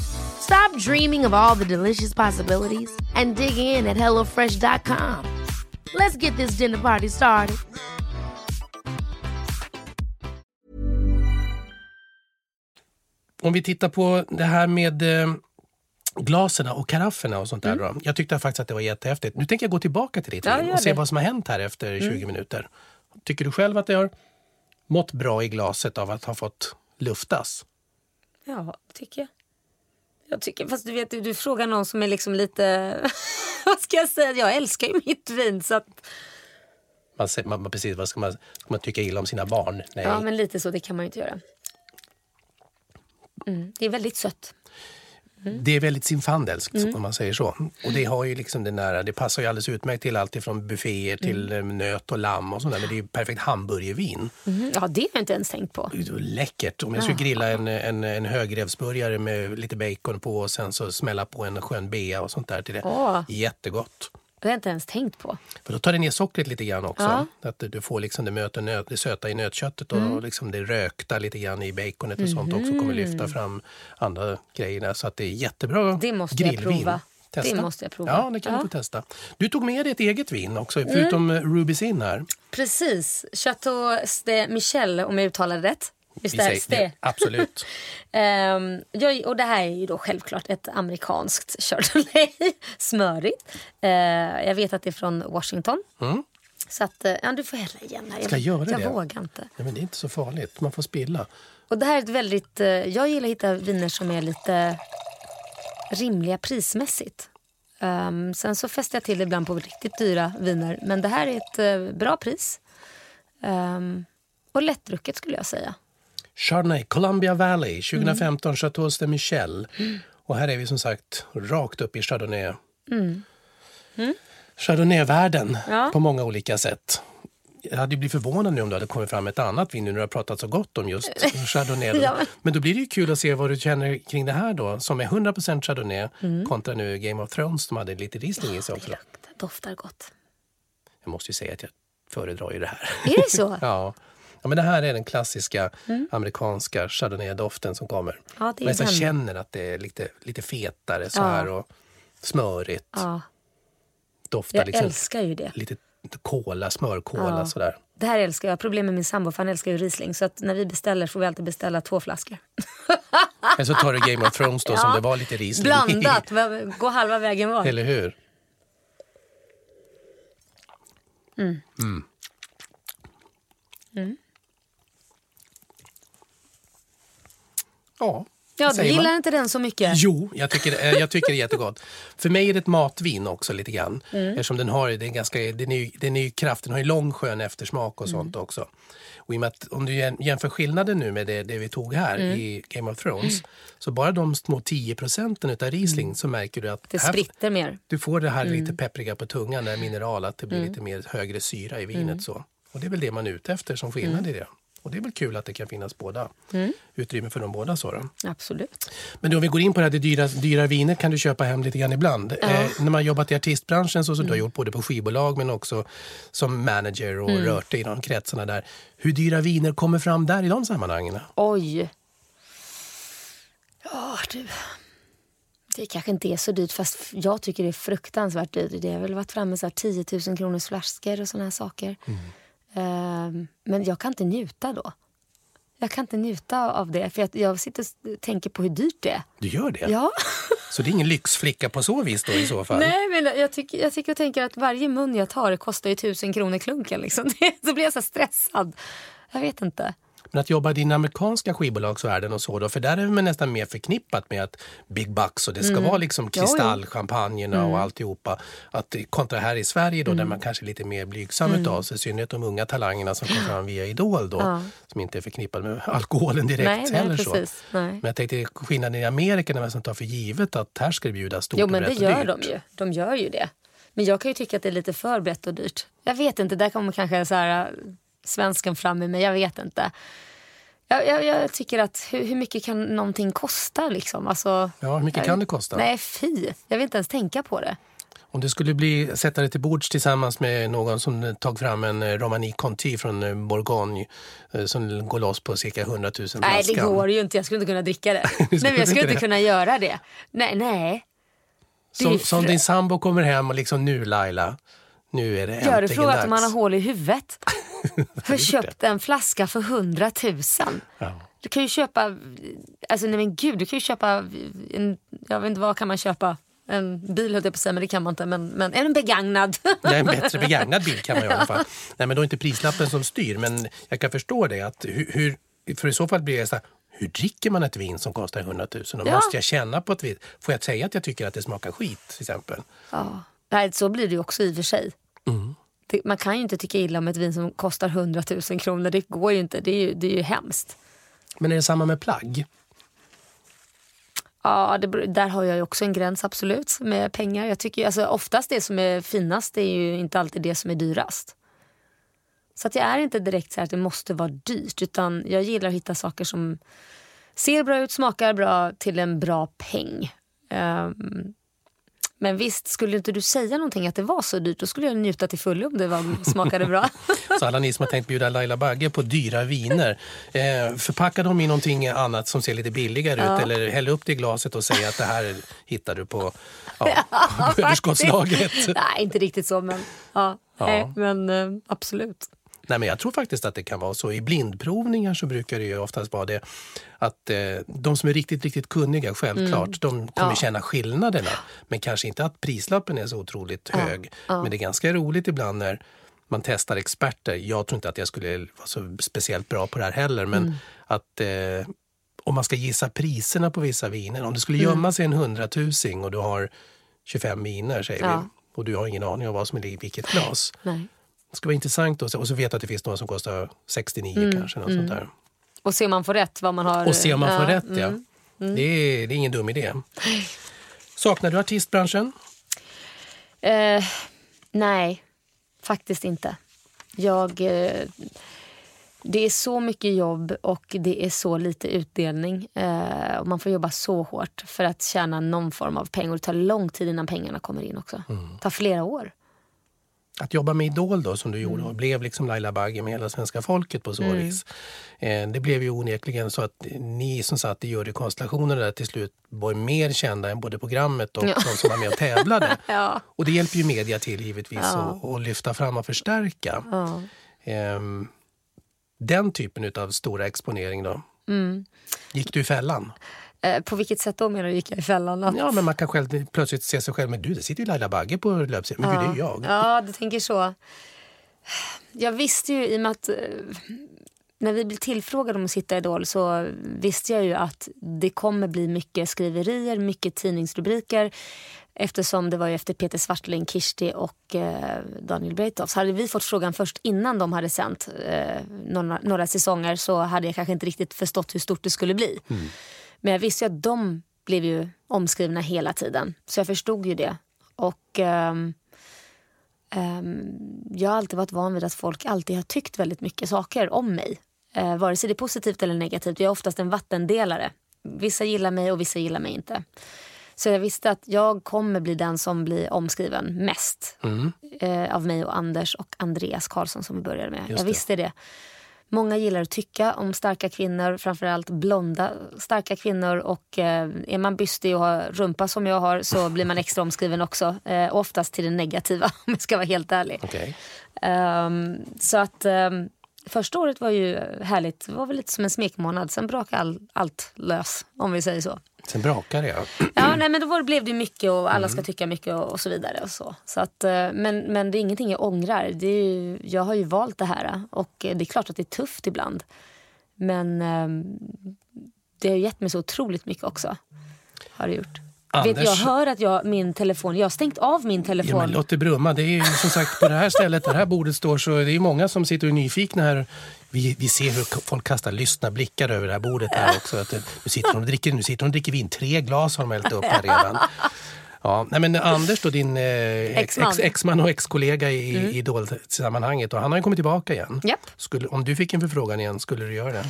S4: Stop dreaming of all the delicious possibilities and dig in at HelloFresh.com. Let's get this dinner party started.
S1: Om vi tittar på det här med eh, glasen och karafferna och sånt där. Då. Jag tyckte faktiskt att det var jättehäftigt. Nu tänker jag gå tillbaka till ditt
S2: Ja,
S1: och se
S2: det.
S1: vad som har hänt här efter 20 minuter. Tycker du själv att det har mått bra i glaset av att ha fått luftas?
S2: Ja, tycker jag. Jag tycker, fast du vet, du, du frågar någon som är liksom lite, vad ska jag säga, jag älskar ju mitt vin så att
S1: man, man, precis, vad ska, man, ska man tycka illa om sina barn? Nej.
S2: Ja, men lite så. Det kan man ju inte göra. Mm. Det är väldigt sött.
S1: Det är väldigt simfandelskt
S2: Mm.
S1: om man säger så. Och det har ju liksom den där, det passar ju alldeles utmärkt till allt ifrån bufféer till
S2: Mm.
S1: eh, nöt och lamm och sånt där. Men det är ju perfekt hamburgervin.
S2: Mhm. Ja, det har jag inte ens tänkt på.
S1: Läckert. Om jag skulle grilla en, en, en högrevsburgare med lite bacon på och sen så smälla på en skön bea och sånt där till det.
S2: Åh.
S1: Jättegott.
S2: Det har jag inte ens tänkt på.
S1: För då tar det ner sockret lite grann också.
S2: Ja.
S1: Att du får liksom det, möter nöt, det söta i nötköttet och
S2: Mm.
S1: liksom det rökta lite grann i baconet och sånt också kommer lyfta fram andra grejerna. Så att det är jättebra
S2: Mhm. Det måste jag
S1: grillvin.
S2: prova.
S1: Testa.
S2: Det måste jag prova.
S1: Ja, det kan
S2: Ja.
S1: du få testa. Du tog med dig ett eget vin också, förutom mm. Ruby Sin här.
S2: Precis. Chateau Ste Michel, om jag uttalar det rätt.
S1: Säger-
S2: det?
S1: Absolut.
S2: Ehm, jag, och det här är ju då självklart ett amerikanskt Chardonnay. Smörigt. Eh, jag vet att det är från Washington. Så att, eh, ja, du får hälla igen här.
S1: Mm. Ska jag göra
S2: jag
S1: det?
S2: vågar inte.
S1: Ja, men det är inte så farligt, man får spilla.
S2: Och det här är ett väldigt, eh, jag gillar att hitta viner som är lite rimliga prismässigt. Ehm, sen så fäster jag till ibland på riktigt dyra viner. Men det här är ett eh, bra pris. Ehm, och lättdrucket skulle jag säga.
S1: Chardonnay, Columbia Valley, 2015,
S2: Mm.
S1: Chateau Ste Michel. Och här är vi som sagt rakt upp i Chardonnay. Chardonnay-världen
S2: Ja.
S1: på många olika sätt. Jag hade blivit förvånad nu om du hade kommit fram med ett annat vin nu när du har pratat så gott om just Chardonnay.
S2: Ja, men-
S1: då blir det ju kul att se vad du känner kring det här då, som är 100% Chardonnay kontra nu Game of Thrones som hade lite Riesling i sig också.
S2: Det luktar, doftar gott.
S1: Jag måste ju säga att jag föredrar ju det här.
S2: Är det så?
S1: Ja. Ja, men det här är den klassiska amerikanska Chardonnay-doften som kommer.
S2: Ja,
S1: Man
S2: den.
S1: känner att det är lite, lite fetare så här och smörigt.
S2: Ja,
S1: Doftar
S2: jag
S1: liksom
S2: älskar ju det.
S1: lite kola, smörkola
S2: Ja.
S1: sådär.
S2: Det här älskar jag. Problem med min sambo för han älskar ju Riesling. Så att när vi beställer får vi alltid beställa två flaskor.
S1: Eller så tar du Game of Thrones då som
S2: Ja.
S1: det var lite Riesling
S2: Blandat, gå halva vägen var.
S1: Eller hur?
S2: Mm.
S1: Mm. Ja,
S2: Ja, du
S1: säger man?
S2: gillar inte den så mycket.
S1: Jo, jag tycker, eh, jag tycker det är jättegott. För mig är det ett matvin också lite grann.
S2: Mm.
S1: Eftersom den har, är ganska, den är, den är ju kraft, den har ju lång skön eftersmak och
S2: Mm.
S1: sånt också. Och i att, om du jäm- jämför skillnaden nu med det, det vi tog här
S2: Mm.
S1: i Game of Thrones. Så bara de små 10 procenten utav Riesling så märker du att
S2: Mm. Det
S1: här-
S2: spritter mer.
S1: du får det här
S2: Mm.
S1: lite peppriga på tungan, det mineral, att det blir lite mer högre syra i vinet.
S2: Mm.
S1: Så. Och det är väl det man är ute efter som skillnad i det. Och det är väl kul att det kan finnas båda.
S2: Mm.
S1: Utrymme för de båda. Så då.
S2: Absolut.
S1: Men då om vi går in på det här, det dyra, dyra viner kan du köpa hem lite grann ibland. Eh, när man jobbat i artistbranschen så som du har gjort både på skivbolag men också som manager och rört dig i de kretsarna där. Hur dyra viner kommer fram där i de sammanhangen?
S2: Oj. Ja, du. Det kanske inte är så dyrt, fast jag tycker det är fruktansvärt dyrt. Det har väl varit framme så här 10 000 kronors flaskor och såna här saker. Ehm, men jag kan inte njuta då. Jag kan inte njuta av det, för jag, jag sitter och tänker på hur dyrt det är.
S1: Du gör det?
S2: Ja.
S1: Så det är ingen lyxflicka på så vis då i så fall?
S2: Nej, men jag tycker, jag tycker och tänker att varje mun jag tar kostar ju tusen kronor klunken. Liksom. Så blir jag så stressad. Jag vet inte.
S1: Men att jobba i din amerikanska skivbolagsvärlden och så då, för där är man nästan mer förknippat med att big bucks och det ska vara liksom
S2: Mm. Jo, jo.
S1: kristallchampagnerna och alltihopa. Att kontra här i Sverige då
S2: Mm.
S1: där man kanske är lite mer blygsam utav sig, i synnerhet de unga talangerna som kommer fram via Idol då,
S2: Ja.
S1: som inte är förknippade med alkoholen direkt
S2: Nej, nej,
S1: heller. så.
S2: Nej.
S1: Men jag tänkte skillnaden i Amerika när man tar för givet att här ska det bjudas stort
S2: Jo,
S1: och
S2: men det
S1: brett och
S2: gör
S1: dyrt.
S2: de ju. De gör ju det. Men jag kan ju tycka att det är lite för brett och dyrt. Jag vet inte, där kommer kanske så här, svensken fram i mig. Jag vet inte. Jag, jag, jag tycker att hur, hur mycket kan någonting kosta liksom? Alltså,
S1: Ja, hur mycket
S2: jag-
S1: kan det kosta?
S2: Nej, fy. Jag vill inte ens tänka på det.
S1: Om det skulle bli sätta dig till bords tillsammans med någon som tagit fram en eh, Romani Conti från eh, Bourgogne eh, som går loss på cirka 100 000 flaskan.
S2: Nej, det går ju inte. Jag skulle inte kunna dricka det. nej, men jag skulle inte
S1: det?
S2: kunna göra det. Nej, nej.
S1: Som, som din sambo kommer hem och liksom nu Laila, nu är det
S2: Jag hade
S1: äntligen
S2: frågat
S1: dags.
S2: om han har hål i huvudet. har köpt en flaska för 100 000.
S1: Ja.
S2: Du kan ju köpa, alltså nej men gud, du kan ju köpa, en, jag vet inte vad kan man köpa? En bil höll jag på att säga, men det kan man inte. Men, men en begagnad.
S1: Ja, en bättre begagnad bil kan man ju i alla fall. Nej, men då är inte prislappen som styr. Men jag kan förstå det. Att hur, hur, för i så fall blir det så här, hur dricker man ett vin som kostar 100 000? Och
S2: Ja.
S1: Måste jag känna på ett vin? Får jag säga att jag tycker att det smakar skit till exempel?
S2: ja. Nej, så blir det ju också i och för sig.
S1: Mm.
S2: man kan ju inte tycka illa om ett vin som kostar 100 000 kronor. Det går ju inte. Det är ju, det är ju hemskt.
S1: Men är det samma med plagg?
S2: Ja, det, där har jag också en gräns absolut med pengar. Jag tycker alltså, oftast det som är finast är ju inte alltid det som är dyrast. Så att jag är inte direkt så att det måste vara dyrt utan jag gillar att hitta saker som ser bra ut, smakar bra till en bra peng. Um, men visst, skulle inte du säga någonting att det var så dyrt, då skulle jag njuta till fullo om det var, smakade bra.
S1: så alla ni som har tänkt bjuda Laila Bagge på dyra viner, eh, förpacka dem i någonting annat som ser lite billigare ja. ut eller häll upp det i glaset och säg att det här hittar du på ja, ja, överskottslagret.
S2: Nej, inte riktigt så, men, ja, ja. Nej, men eh, absolut.
S1: Nej, men jag tror faktiskt att det kan vara så. I blindprovningar så brukar det ju oftast vara det att eh, de som är riktigt, riktigt kunniga, självklart, mm. de kommer ja. känna skillnaderna. Men kanske inte att prislappen är så otroligt ja. hög. Ja. Men det är ganska roligt ibland när man testar experter. Jag tror inte att jag skulle vara så speciellt bra på det här heller, men mm. att eh, om man ska gissa priserna på vissa viner, om det skulle mm. gömma sig en hundratusing och du har 25 viner, säger vi, och du har ingen aning om vad som är i vilket glas. Nej. Det ska vara intressant och så, och så vet att det finns några som kostar 69 mm. kanske. Något mm. sånt där.
S2: Och se om man får rätt vad man har.
S1: Och se om man ja. får rätt ja. Mm. mm. Det, är, det är ingen dum idé. Saknar du artistbranschen?
S2: Eh, nej, faktiskt inte. Jag... Eh, det är så mycket jobb och det är så lite utdelning. Eh, och Man får jobba så hårt för att tjäna någon form av pengar. Det tar lång tid innan pengarna kommer in också. Mm. Det tar flera år.
S1: Att jobba med Idol då, som du gjorde och blev liksom Laila Bagge med hela svenska folket på så mm. vis. Eh, det blev ju onekligen så att ni som satt i jurykonstellationen där till slut var mer kända än både programmet och ja. de som var med och tävlade. ja. Och det hjälper ju media till givetvis ja. att, att lyfta fram och förstärka. Ja. Eh, den typen av stora exponering då? Mm. Gick du i fällan?
S2: Eh, på vilket sätt då menar du? Gick jag i fällan? Att...
S1: Ja, men man kan själv plötsligt se sig själv. Men du, det sitter ju Laila Bagge på löpsedeln. Men ja. gud, det är jag.
S2: Ja, du tänker så. Jag visste ju i och med att eh, när vi blev tillfrågade om att sitta i Idol så visste jag ju att det kommer bli mycket skriverier, mycket tidningsrubriker. Eftersom det var efter Peter Svartling, Kirsti och eh, Daniel Breithoff. Hade vi fått frågan först innan de hade sänt eh, några, några säsonger så hade jag kanske inte riktigt förstått hur stort det skulle bli. Mm. Men jag visste ju att de blev ju omskrivna hela tiden. Så jag förstod ju det. Och um, um, jag har alltid varit van vid att folk alltid har tyckt väldigt mycket saker om mig. Uh, vare sig det är positivt eller negativt. Jag är oftast en vattendelare. Vissa gillar mig och vissa gillar mig inte. Så jag visste att jag kommer bli den som blir omskriven mest. Mm. Uh, av mig och Anders och Andreas Karlsson som vi började med. Just jag visste det. det. Många gillar att tycka om starka kvinnor, framförallt blonda starka kvinnor. Och eh, är man bystig och har rumpa som jag har så blir man extra omskriven också. Eh, oftast till det negativa om jag ska vara helt ärlig. Okay. Um, ehm, så att um, första året var ju härligt. Det var väl lite som en smekmånad. Sen brakade all, allt lös om vi säger så.
S1: Sen brakade det
S2: ja. nej, men då blev det mycket och alla ska mm. tycka mycket och, och, så vidare. Och så. Så att, eh, men, men det är ingenting jag ångrar. Det ju, jag har ju valt det här och det är klart att det är tufft ibland. Men um, det har gett mig så otroligt mycket också. Har det gjort. Anders... Vet, jag hör att jag, min telefon, jag har stängt av min telefon. Ja,
S1: men låt det brumma. Det är ju som sagt på det här stället, där det här bordet står så det är många som sitter och är nyfikna här. Vi, vi ser hur folk kastar lyssna blickar över det här bordet här också. Att, nu, sitter de och dricker, nu sitter de och dricker vin. Tre glas har de hällt upp här redan. Ja, nej men Anders då, din eh, exman ex, ex och exkollega i, mm. Idol-sammanhanget, han har ju kommit tillbaka igen.
S2: Yep.
S1: Skulle, om du fick en förfrågan igen, skulle du göra det?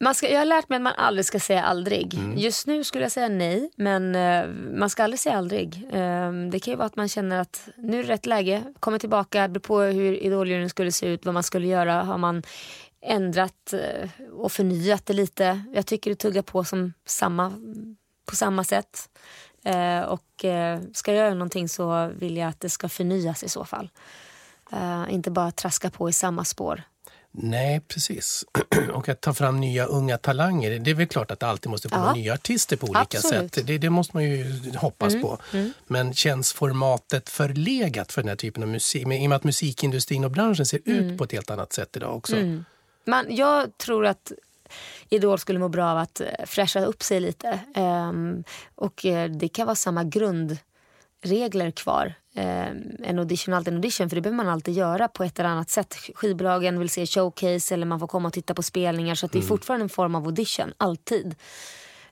S2: Man ska, jag har lärt mig att man aldrig ska säga aldrig. Mm. Just nu skulle jag säga nej, men uh, man ska aldrig säga aldrig. Uh, det kan ju vara att man känner att nu är det rätt läge, kommer tillbaka, beror på hur idoljuryn skulle se ut, vad man skulle göra. Har man ändrat uh, och förnyat det lite? Jag tycker det tuggar på som samma, på samma sätt. Uh, och ska jag göra någonting så vill jag att det ska förnyas i så fall. inte bara traska på i samma spår.
S1: Nej, precis. Och att ta fram nya unga talanger. Det är väl klart att det alltid måste få ja. nya artister på olika Absolut. sätt. Det, det, måste man ju hoppas mm. på. Mm. Men känns formatet förlegat för den här typen av musik? Men I och med att musikindustrin och branschen ser mm. ut på ett helt annat sätt idag också. Mm.
S2: Man, jag tror att Idol skulle må bra av att eh, fräscha upp sig lite. Um, och eh, det kan vara samma grundregler kvar. Eh, en audition alltid en audition för det behöver man alltid göra på ett eller annat sätt. Skivbolagen vill se showcase eller man får komma och titta på spelningar så det är fortfarande en form av audition, alltid.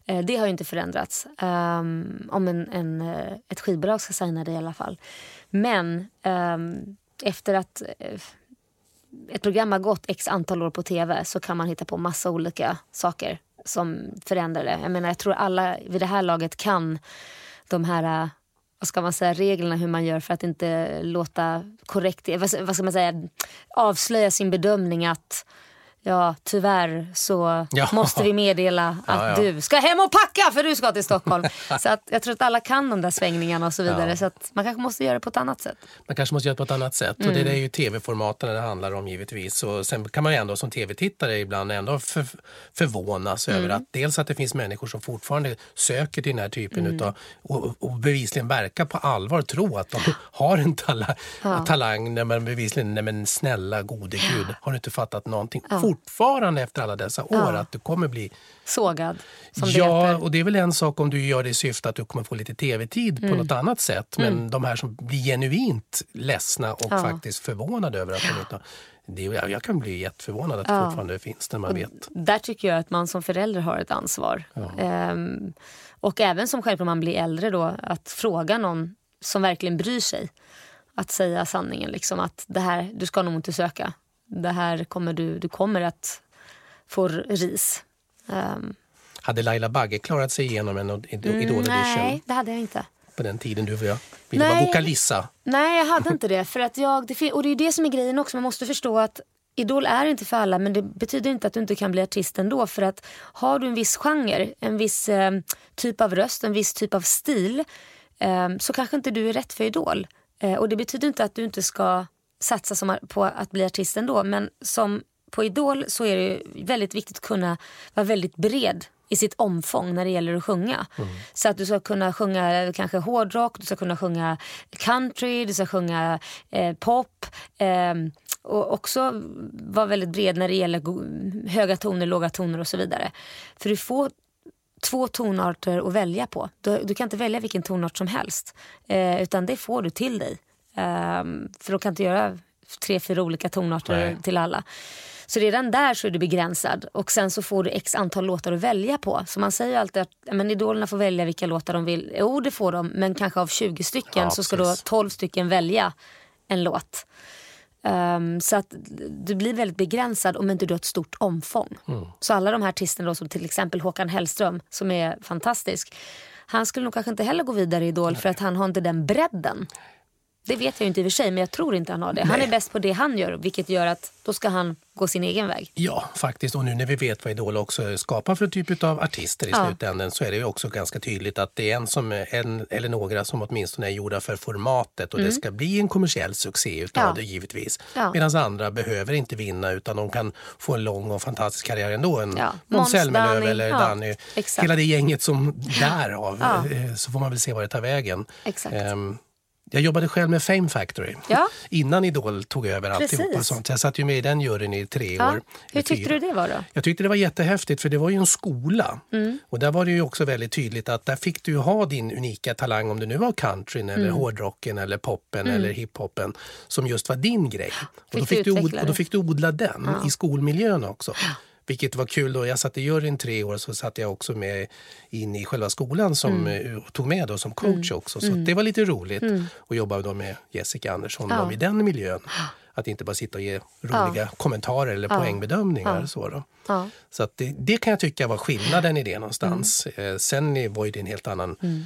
S2: Eh, det har ju inte förändrats. Um, om en, en, eh, ett skivbolag ska signa det i alla fall. Men um, efter att uh, ett program har gått x antal år på tv så kan man hitta på massa olika saker som förändrar det. Jag menar, jag tror alla vid det här laget kan de här vad ska man säga, reglerna hur man gör för att inte låta korrekt, vad ska man säga, avslöja sin bedömning att Ja, tyvärr så ja. måste vi meddela att ja, ja. du ska hem och packa för du ska till Stockholm. så att jag tror att alla kan de där svängningarna och så vidare. Så att man kanske måste göra det på ett annat sätt.
S1: Man kanske måste göra det på ett annat sätt. Mm. Och det är ju tv-formaten det handlar om givetvis. Och sen kan man ju ändå som tv-tittare ibland ändå för, förvånas mm. över att dels att det finns människor som fortfarande söker till den här typen mm. utav och, och bevisligen verkar på allvar tro att de har en tala, talang när man bevisligen, nej men snälla gode gud, har du inte fattat någonting? Fortfarande efter alla dessa år ja. att du kommer bli
S2: sågad.
S1: Som ja, det och det är väl en sak om du gör det i syfte att du kommer få lite tv-tid mm. på något annat sätt. Men mm. de här som blir genuint ledsna och ja. faktiskt förvånade över att de inte det, jag kan bli jätteförvånad att det ja. fortfarande finns när man och vet.
S2: Där tycker jag att man som förälder har ett ansvar. Ja. Ehm, och även som själv om man blir äldre då, att fråga någon som verkligen bryr sig. Att säga sanningen, liksom att det här, du ska nog inte söka det här kommer du, du kommer att få ris. Um.
S1: Hade Laila Bagge klarat sig igenom en Idol-audition?
S2: Nej, det hade jag inte.
S1: På den tiden du ville vara vokalissa?
S2: Nej, jag hade inte det. För att jag, det, och det är det som är grejen också. Man måste förstå att Idol är inte för alla men det betyder inte att du inte kan bli artist ändå. För att har du en viss genre, en viss eh, typ av röst, en viss typ av stil eh, så kanske inte du är rätt för Idol. Eh, och det betyder inte att du inte ska satsa som, på att bli artist ändå. Men som på Idol så är det väldigt viktigt att kunna vara väldigt bred i sitt omfång när det gäller att sjunga. Mm. Så att du ska kunna sjunga kanske hårdrock, du ska kunna sjunga country, du ska sjunga eh, pop. Eh, och också vara väldigt bred när det gäller höga toner, låga toner och så vidare. För du får två tonarter att välja på. Du, du kan inte välja vilken tonart som helst. Eh, utan det får du till dig. Um, för de kan inte göra tre, fyra olika tonarter Nej. till alla. Så redan där så är du begränsad och sen så får du x antal låtar att välja på. Så man säger alltid att men idolerna får välja vilka låtar de vill. Jo det får de men kanske av 20 stycken ja, så ska precis. då 12 stycken välja en låt. Um, så att du blir väldigt begränsad om inte du har ett stort omfång. Mm. Så alla de här artisterna då, som till exempel Håkan Hellström som är fantastisk. Han skulle nog kanske inte heller gå vidare i Idol Nej. för att han har inte den bredden. Det vet jag inte i och för sig, men jag tror inte han har det. Nej. Han är bäst på det han gör, vilket gör att då ska han gå sin egen väg.
S1: Ja, faktiskt. Och nu när vi vet vad Idol också skapar för typ av artister i ja. slutändan så är det ju också ganska tydligt att det är en, som, en eller några som åtminstone är gjorda för formatet och mm. det ska bli en kommersiell succé utav ja. det givetvis. Ja. Medan andra behöver inte vinna utan de kan få en lång och fantastisk karriär ändå. En ja. Måns Zelmerlöw eller ja. Danny. Exakt. Hela det gänget som därav eh, så får man väl se vad det tar vägen.
S2: Exakt. Um,
S1: jag jobbade själv med Fame Factory ja. innan Idol tog över alltihopa. Sånt. Jag satt ju med i den juryn i tre ja. år.
S2: Hur tyckte du det var då?
S1: Jag tyckte det var jättehäftigt för det var ju en skola. Mm. Och där var det ju också väldigt tydligt att där fick du ha din unika talang om det nu var countryn eller mm. hårdrocken eller poppen mm. eller hiphopen som just var din grej. och, då fick du, och då fick du odla den ja. i skolmiljön också. Vilket var kul. Då. Jag satt i juryn tre år så satt jag också med in i själva skolan som mm. Eh, tog med då som coach mm. också. Så mm. det var lite roligt mm. att jobba då med Jessica Andersson ja. i den miljön. Att inte bara sitta och ge roliga ja. kommentarer eller ja. poängbedömningar. Ja. Så, då. Ja. så att det, det, kan jag tycka var skillnaden i det någonstans. Mm. Eh, sen var det en helt annan mm.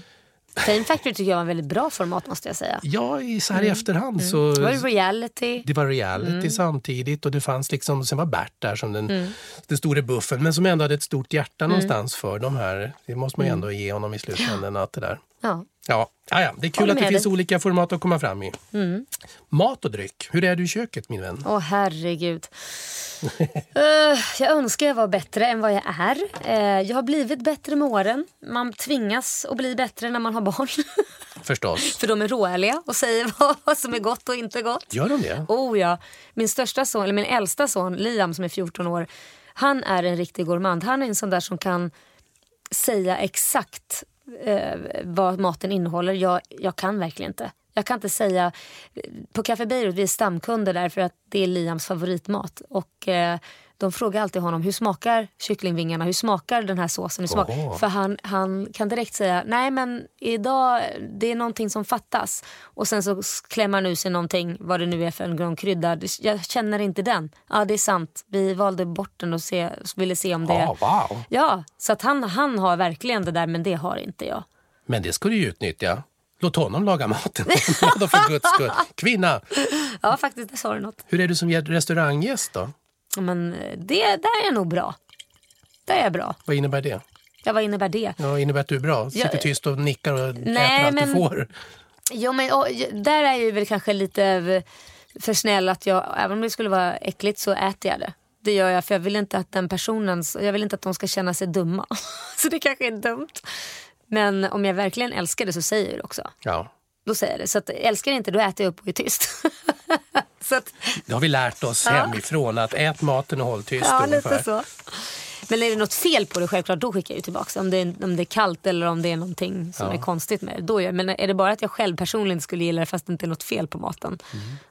S2: Fame Factory tycker jag var en väldigt bra format måste jag säga.
S1: Ja, i, så här mm. i efterhand mm. så...
S2: Det var reality.
S1: Det var reality mm. samtidigt och det fanns liksom, sen var Bert där som den, mm. den store buffen men som ändå hade ett stort hjärta mm. någonstans för de här. Det måste man ju mm. ändå ge honom i slutändan att det där. Ja. Ja, ja, det är kul att det finns olika format att komma fram i. Mm. Mat och dryck, hur är du i köket min vän?
S2: Åh herregud. uh, jag önskar jag var bättre än vad jag är. Uh, jag har blivit bättre med åren. Man tvingas att bli bättre när man har barn.
S1: Förstås.
S2: För de är råärliga och säger vad som är gott och inte gott.
S1: Gör de det?
S2: Oh ja. Min största son, eller min äldsta son Liam som är 14 år. Han är en riktig gourmand. Han är en sån där som kan säga exakt eh, vad maten innehåller. Jag, jag kan verkligen inte. Jag kan inte säga, eh, på Café Beirut, vi är stamkunder där för att det är Liams favoritmat. Och eh, de frågar alltid honom, hur smakar kycklingvingarna? Hur smakar den här såsen? Hur smakar? För han, han kan direkt säga, nej men idag, det är någonting som fattas. Och sen så klämmer han ur sig någonting, vad det nu är för en någon krydda. Jag känner inte den. Ja det är sant, vi valde bort den och se, ville se om det...
S1: Ah, wow.
S2: Ja, så att han, han har verkligen det där men det har inte jag.
S1: Men det ska du ju utnyttja. Låt honom laga maten. Då för guds skull. Kvinna,
S2: Ja faktiskt, där sa du något.
S1: hur är du som restauranggäst då?
S2: Men eh, det, där är jag nog bra. Där är jag bra.
S1: Vad innebär det?
S2: Ja, vad innebär det?
S1: Ja, innebär att du är bra? Sitter
S2: Ja,
S1: tyst och nickar och
S2: nej,
S1: äter allt
S2: men-
S1: du får?
S2: Jo, men, och, där är jag ju väl kanske lite eh, för snäll att jag, även om det skulle vara äckligt så äter jag det. Det gör jag för jag vill inte att den personen, jag vill inte att de ska känna sig dumma. så det kanske är dumt. Men om jag verkligen älskar det så säger jag det också.
S1: Ja,
S2: Då säger jag det. Så att, älskar jag inte då äter jag upp och är tyst. så att,
S1: det har vi lärt oss hemifrån. Att ät maten och håll tyst
S2: Ja,
S1: ungefär.
S2: lite så. Men är det något fel på det självklart, då skickar jag ju tillbaka. Om det är, om det är kallt eller om det är någonting som är konstigt med det. Då gör, jag- men är det bara att jag själv personligen skulle gilla det fast det inte är något fel på maten.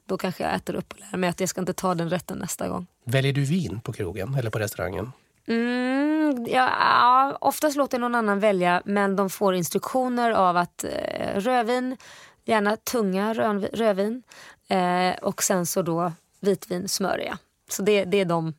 S2: Då kanske jag äter upp och lär mig att jag ska inte ta den rätten nästa gång.
S1: Väljer du vin på krogen eller på restaurangen?
S2: Mm, ja, ja, oftast låter någon annan välja men de får instruktioner av att eh, rödvin, gärna tunga rödvin eh, och sen så då vitvin smörja. Så det, det är de.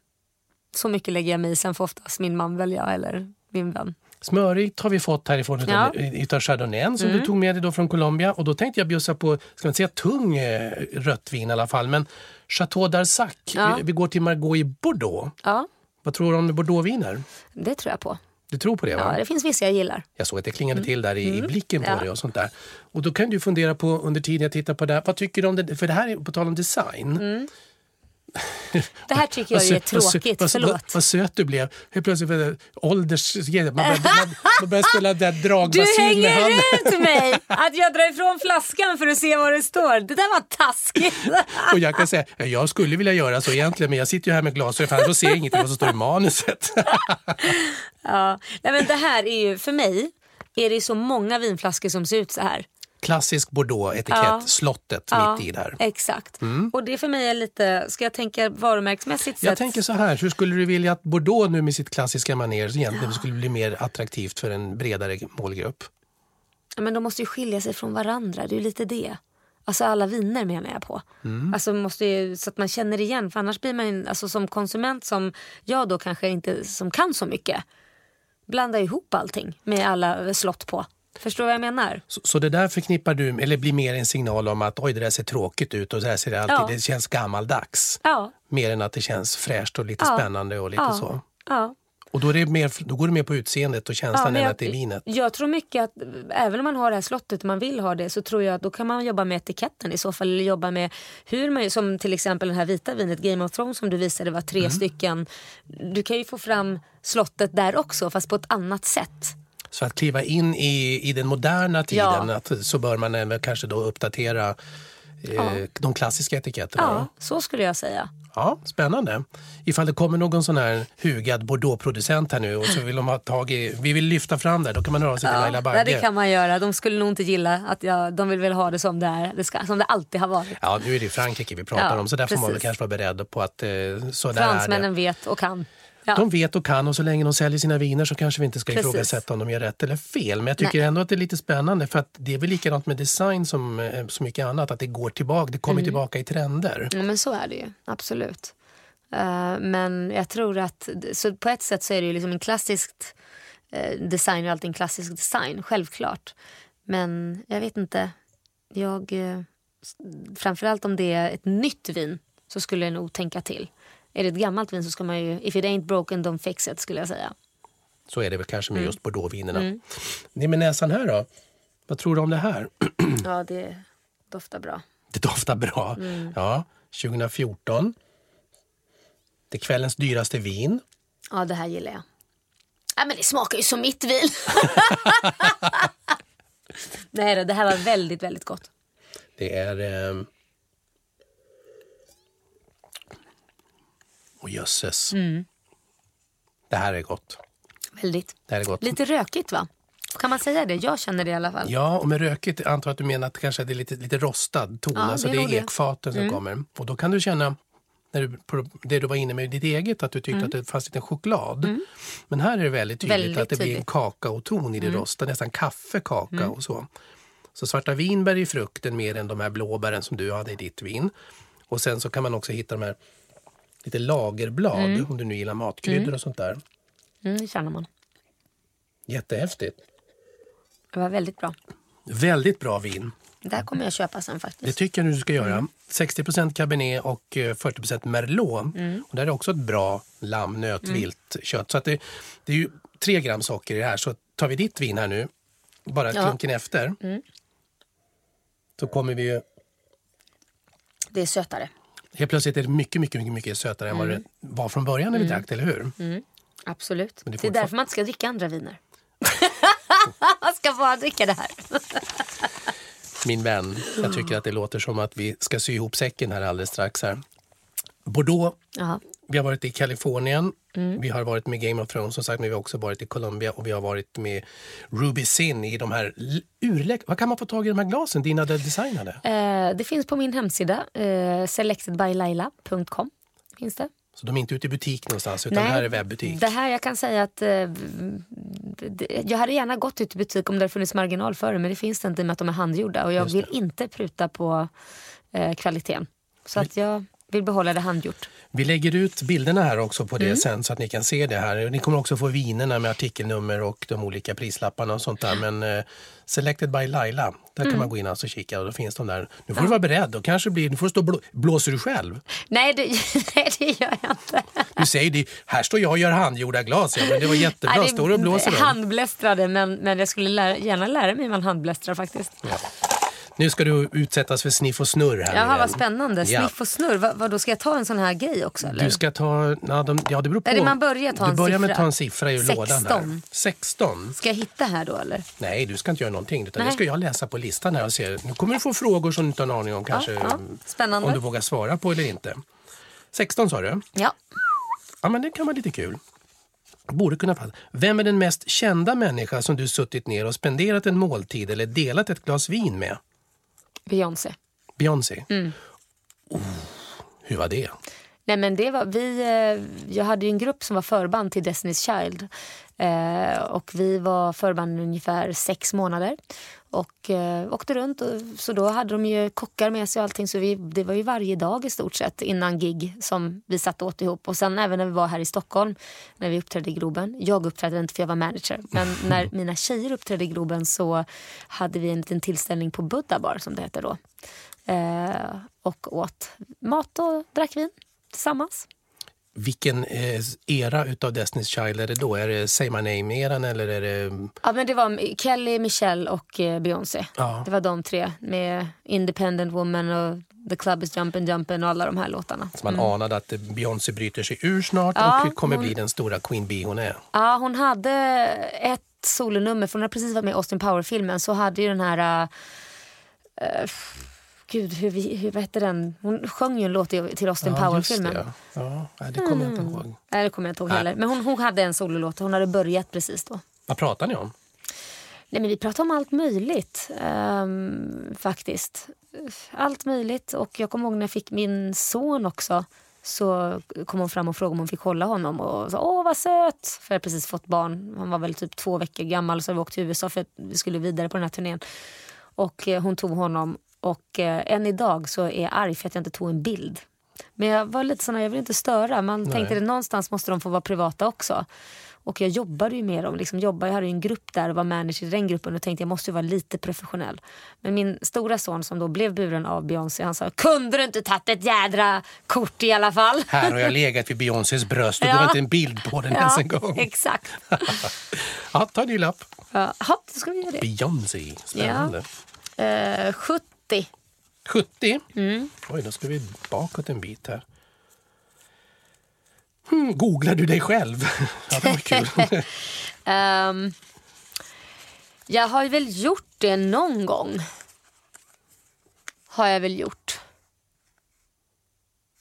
S2: Så mycket lägger jag mig i. Sen får oftast min man välja eller min vän.
S1: Smörigt har vi fått härifrån utav,
S2: Ja. Mm.
S1: utav Chardonnay som du tog med dig då från Colombia. Och då tänkte jag bjussa på, ska man säga tung eh, rött vin i alla fall, men Chateau d'Arsac.
S2: Ja.
S1: Vi, vi går till Margaux i Bordeaux.
S2: Ja,
S1: Vad tror du om bordeauxviner?
S2: det tror jag på.
S1: Du tror på det va?
S2: Ja, det finns vissa jag gillar.
S1: Jag såg att det klingade till där i, i blicken på
S2: Mm. Ja.
S1: dig och sånt där. Och då kan du fundera på under tiden jag tittar på det här, vad tycker du om det? För det här är på tal om design.
S2: Mm. Det här tycker jag är tråkigt,
S1: vad,
S2: förlåt.
S1: Vad, vad söt du blev. Helt plötsligt ålders... Man började, man, spela där
S2: Du
S1: dragbasun med
S2: hänger
S1: handen.
S2: ut mig! Att jag drar ifrån flaskan för att se vad det står. Det där var taskigt.
S1: Och jag kan säga, ja, jag skulle vilja göra så egentligen men jag sitter ju här med glasögon annars ser jag ingenting vad som står i manuset.
S2: Ja. Nej, men det här är ju, för mig är det så många vinflaskor som ser ut så här.
S1: Klassisk Bordeaux-etikett,
S2: Ja.
S1: slottet
S2: Ja,
S1: mitt i där.
S2: Exakt. Och det för mig är lite, ska jag tänka varumärkesmässigt
S1: Jag
S2: sett?
S1: tänker så här, hur skulle du vilja att Bordeaux nu med sitt klassiska manér egentligen skulle bli mer attraktivt för en bredare målgrupp?
S2: Ja, Men de måste ju skilja sig från varandra, det är ju lite det. Alltså alla viner menar jag på. Alltså måste ju, så att man känner igen, för annars blir man alltså som konsument som jag då kanske inte som kan så mycket. Blanda ihop allting med alla slott på. Förstår vad jag menar?
S1: Så, så det där förknippar du, eller blir mer en signal om att oj det där ser tråkigt ut och så här ser det alltid,
S2: Ja.
S1: det känns gammaldags.
S2: Ja.
S1: Mer än att det känns fräscht och lite
S2: Ja.
S1: spännande och lite så.
S2: Ja.
S1: Och då, är det mer, då går det mer på utseendet och känslan än
S2: jag,
S1: att det är vinet.
S2: Jag tror mycket att även om man har det här slottet och man vill ha det så tror jag att då kan man jobba med etiketten i så fall. Eller jobba med hur man, som till exempel det här vita vinet Game of Thrones som du visade var tre
S1: Mm.
S2: stycken. Du kan ju få fram slottet där också fast på ett annat sätt.
S1: Så att kliva in i, i den moderna tiden
S2: Ja.
S1: att, så bör man även kanske då uppdatera eh, de klassiska etiketterna.
S2: Ja, så skulle jag säga.
S1: Ja, spännande. Ifall det kommer någon sån här hugad Bordeaux-producent här nu och så vill de ha tag i, vi vill lyfta fram det, då kan man höra sig till Laila
S2: Ja,
S1: Bagge.
S2: det kan man göra. De skulle nog inte gilla att jag, de vill väl ha det som det är. Det ska, som det alltid har varit.
S1: Ja, nu är det Frankrike vi pratar
S2: Ja,
S1: om så där får man väl
S2: precis.
S1: kanske vara beredd på att eh, så där är
S2: Fransmännen
S1: det.
S2: vet och kan. Ja.
S1: De vet och kan och så länge de säljer sina viner så kanske vi inte ska
S2: Precis.
S1: ifrågasätta om de gör rätt eller fel. Men jag tycker
S2: Nej.
S1: ändå att det är lite spännande för att det är väl likadant med design som eh, så mycket annat, att det går tillbaka, det kommer
S2: Mm.
S1: tillbaka i trender.
S2: Ja, men så är det ju, absolut. Eh, men jag tror att, så på ett sätt så är det ju liksom en klassisk uh, design och alltid en klassisk design, självklart. Men jag vet inte, jag, uh, framförallt om det är ett nytt vin så skulle jag nog tänka till. Är det ett gammalt vin så ska man ju, if it ain't broken don't fix it skulle jag säga.
S1: Så är det väl kanske
S2: Mm.
S1: med just Bordeauxvinerna. Det med näsan här då? Vad tror du om det här?
S2: Ja, det doftar bra.
S1: Det doftar bra.
S2: Mm.
S1: Ja, 2014. Det är kvällens dyraste vin.
S2: Ja, det här gillar jag. Ja, men det smakar ju som mitt vin. Nej det här var väldigt, väldigt gott.
S1: Det är... Eh... Och jösses.
S2: Mm.
S1: Det här är gott.
S2: Väldigt.
S1: Det här är gott.
S2: Lite rökigt va? Kan man säga det? Jag känner det i alla fall.
S1: Ja, och med rökigt antar jag att du menar att kanske det är lite, lite rostad ton.
S2: Ja,
S1: alltså
S2: det är
S1: det är ekfaten som kommer. Och då kan du känna, när du, det du var inne med i ditt eget, att du tyckte att det fanns lite choklad. Men här är det väldigt tydligt
S2: Väldigt
S1: att det blir en
S2: tydligt.
S1: kakaoton i det rostade, nästan kaffekaka och så. Så svarta vinbär är frukten mer än de här blåbären som du hade i ditt vin. Och sen så kan man också hitta de här lite lagerblad, om du nu gillar matkryddor och sånt där.
S2: Mm, det känner man.
S1: Jättehäftigt.
S2: Det var väldigt bra.
S1: Väldigt bra vin.
S2: Det här kommer jag köpa sen
S1: Det
S2: faktiskt.
S1: tycker jag du ska göra.
S2: Mm.
S1: 60% cabernet och eh, 40 merlot.
S2: Mm.
S1: Och där är också ett bra lamm, nöt, vilt kött. Så att det, det är ju tre gram socker i det här. Så tar vi ditt vin här nu, bara
S2: Ja. Mm.
S1: klunken efter. Så kommer vi ju...
S2: Det är sötare.
S1: Helt plötsligt är det mycket, mycket, mycket, mycket sötare än vad
S2: Mm.
S1: det var från början när vi drack det, eller hur?
S2: Absolut.
S1: Men det
S2: Det,
S1: är
S2: är därför man inte ska dricka andra viner. man ska bara dricka det här.
S1: Min vän, jag tycker att det låter som att vi ska sy ihop säcken här alldeles strax. Här. Bordeaux
S2: Ja.
S1: Vi har varit i Kalifornien,
S2: Mm.
S1: vi har varit med Game of Thrones som sagt, men vi har också varit i Colombia och vi har varit med Ruby Sin i de här urläck... Vad kan man få tag i de här glasen? Dina designade?
S2: Eh, det finns på min hemsida, eh, selectedbylaila.com. Finns det.
S1: Så de är inte ute i butik någonstans, utan här är webbutik.
S2: Det här jag kan säga att eh, det- jag hade gärna gått ut i butik om det hade funnits marginal för det men det finns det inte i och med att de är handgjorda och jag
S1: det.
S2: vill inte pruta på eh, kvaliteten. Så att jag vill behålla det handgjort.
S1: Vi lägger ut bilderna här också på det
S2: Mm.
S1: sen så att ni kan se det här. Ni kommer också få vinerna med artikelnummer och de olika prislapparna och sånt där. Men eh, Selected by Laila, där
S2: Mm.
S1: kan man gå in alltså och kika och då finns de där. Nu får du vara beredd och kanske blir, nu får du stå blå, blåser du själv?
S2: Nej det, nej, det gör jag inte.
S1: Du säger det, här står jag och gör handgjorda glas. Ja, men det var jättebra,
S2: Nej, det-
S1: står och blåser?
S2: Handblästrade men, men jag skulle lära, gärna lära mig hur man handblästrar faktiskt.
S1: Nu ska du utsättas för sniff och snurr här.
S2: Jaha vad spännande.
S1: Ja.
S2: Sniff och snurr. Vad, vad då ska jag ta en sån här grej också eller?
S1: Du ska ta, ja, de, ja det beror på.
S2: Eller man börjar ta
S1: du
S2: en
S1: börjar med
S2: siffra.
S1: att ta en siffra ur
S2: 16.
S1: lådan här. 16.
S2: Ska jag hitta här då eller?
S1: Nej, du ska inte göra någonting. Utan det ska jag läsa på listan här och se. Nu kommer du få frågor som du inte har en aning om kanske.
S2: ja. Spännande.
S1: Om du vågar svara på eller inte. 16 sa du?
S2: Ja.
S1: Ja, men det kan vara lite kul. Borde kunna passa. Vem är den mest kända människa som du suttit ner och spenderat en måltid eller delat ett glas vin med?
S2: Beyoncé.
S1: Beyoncé?
S2: Mm.
S1: Oh, hur var det?
S2: Nej men det var, vi, eh, jag hade ju en grupp som var förband till Destiny's Child. Eh, och vi var förband ungefär sex månader. Och eh, åkte runt. Och, så då hade de ju kockar med sig och allting. Så vi, det var ju varje dag i stort sett innan gig som vi satt åt ihop. Och sen även när vi var här i Stockholm när vi uppträdde i Globen. Jag uppträdde inte för jag var manager. Men när mina tjejer uppträdde i Globen så hade vi en liten tillställning på Buddha bar som det heter då. Eh, och åt mat och drack vin tillsammans.
S1: Vilken eh, era utav Destiny's Child är det då? Är det Say My Name-eran eller är det...
S2: Ja, men det var Kelly, Michelle och eh, Beyoncé.
S1: Ja.
S2: Det var de tre med Independent Woman och The Club is Jumpin' Jumpin' och alla de här låtarna.
S1: Så man anade att Beyoncé bryter sig ur snart
S2: Mm. Ja,
S1: och kommer
S2: hon-
S1: bli den stora Queen Bee hon är.
S2: Ja, hon hade ett solonummer, för hon hade precis varit med i Austin Power-filmen, så hade ju den här... Uh, gud, hur, vi- hur, vad hette den? Hon sjöng ju en låt till Austin
S1: Ja,
S2: Power-filmen.
S1: det. Ja. Ja, det kommer jag inte ihåg.
S2: Nej, det kommer jag inte ihåg
S1: Nej.
S2: heller. Men hon, hon hade en sololåt, hon hade börjat precis då.
S1: Vad pratar ni om?
S2: Nej, men vi pratar om allt möjligt ehm, faktiskt. Allt möjligt. Och jag kommer ihåg när jag fick min son också så kom hon fram och frågade om hon fick hålla honom och sa åh vad söt. För jag hade precis fått barn. Han var väl typ två veckor gammal så vi åkte till USA för att vi skulle vidare på den här turnén. Och eh, hon tog honom och eh, än idag så är jag arg för att jag inte tog en bild. Men jag var lite sån här, jag vill inte störa. Man tänkte att någonstans måste de få vara privata också. Och jag jobbade ju med dem. Liksom jobbade, jag hade ju en grupp där och var manager i den gruppen och tänkte jag måste ju vara lite professionell. Men min stora son som då blev buren av Beyoncé han sa kunde du inte tagit ett jädra kort i alla fall?
S1: Här har jag legat vid Beyoncés bröst och du
S2: Ja.
S1: har inte en bild på den ens en gång.
S2: exakt.
S1: Ja, ta en ny lapp.
S2: Ja, då ska vi göra det.
S1: Beyoncé, spännande.
S2: Eh, 70.
S1: 70.
S2: Mm.
S1: Oj, då ska vi bakåt en bit här. Hmm, googlar du dig själv? ja, det var kul.
S2: Ehm, jag har väl gjort det någon gång. Har jag väl gjort.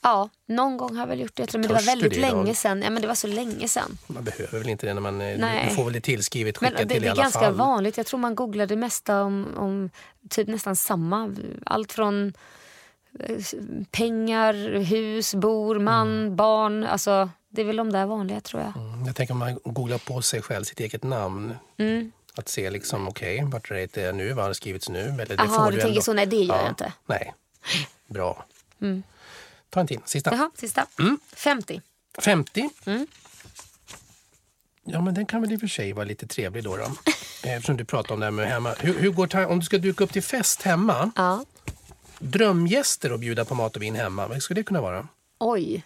S2: Ja, någon gång har jag väl gjort det. Men det var väldigt
S1: det
S2: länge sedan. Ja, men det var så länge sedan.
S1: Man behöver väl inte det när man... eh,
S2: Nej.
S1: Du får väl det tillskrivet
S2: Men
S1: skickat
S2: det,
S1: till
S2: det
S1: i
S2: är
S1: alla
S2: ganska
S1: fall.
S2: vanligt. Jag tror man googlar det mesta om, om typ nästan samma. Allt från eh, pengar, hus, bor, man,
S1: Mm.
S2: barn. Alltså, det är väl de där vanliga tror jag.
S1: Mm, Jag tänker om man googlar på sig själv, sitt eget namn.
S2: Mm.
S1: Att se liksom, okej, vart är det nu? Vad har det skrivits nu? Eller det
S2: Jaha,
S1: får
S2: du tänker
S1: ändå.
S2: så. Nej, det gör jag inte.
S1: Nej, bra. Ta en till, sista.
S2: Jaha, sista.
S1: Mm.
S2: 50.
S1: 50.
S2: Mm.
S1: Ja, men den kan väl i och för sig vara lite trevlig då. då. Eh, Eftersom du pratar om det här med hemma. Hur, hur går om du ska duka upp till fest hemma,
S2: Ja.
S1: drömgäster och bjuda på mat och vin hemma, vad skulle det kunna vara?
S2: Oj.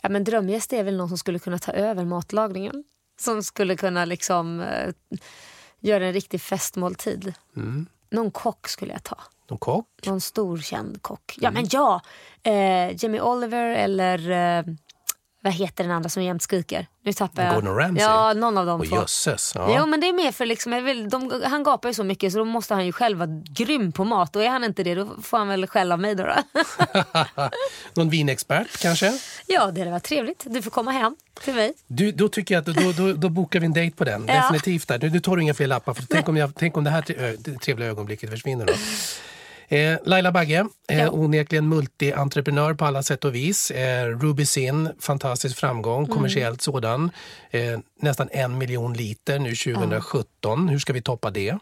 S2: Ja, men drömgäst är väl någon som skulle kunna ta över matlagningen. Som skulle kunna liksom eh, göra en riktig festmåltid.
S1: Mm.
S2: Någon kock skulle jag ta.
S1: Någon kock?
S2: Någon stor känd kock. Ja men ja! Eh, Jamie Oliver eller eh, vad heter den andra som jämt skriker? Nu tappar jag.
S1: Gordon Ramsay?
S2: Ja, någon av dem
S1: Och
S2: två.
S1: jösses. Ja.
S2: Jo men det är mer för liksom, vill, de, han gapar ju så mycket så då måste han ju själv vara grym på mat. Och är han inte det då får han väl skäll av mig då. då.
S1: Någon vinexpert kanske?
S2: ja det varit trevligt. Du får komma hem till mig.
S1: Du, då tycker jag att då, då, då bokar vi en dejt på den.
S2: Ja.
S1: Definitivt. Där. Nu, nu tar du inga fler lappar. För tänk, om jag, tänk om det här trevliga ögonblicket försvinner. Då. Eh, Laila Bagge, eh,
S2: Ja.
S1: onekligen multi-entreprenör på alla sätt och vis. Eh, Ruby Sin, fantastisk framgång,
S2: Mm.
S1: kommersiellt sådan. Eh, nästan en miljon liter nu 2017. Hur ska vi toppa det?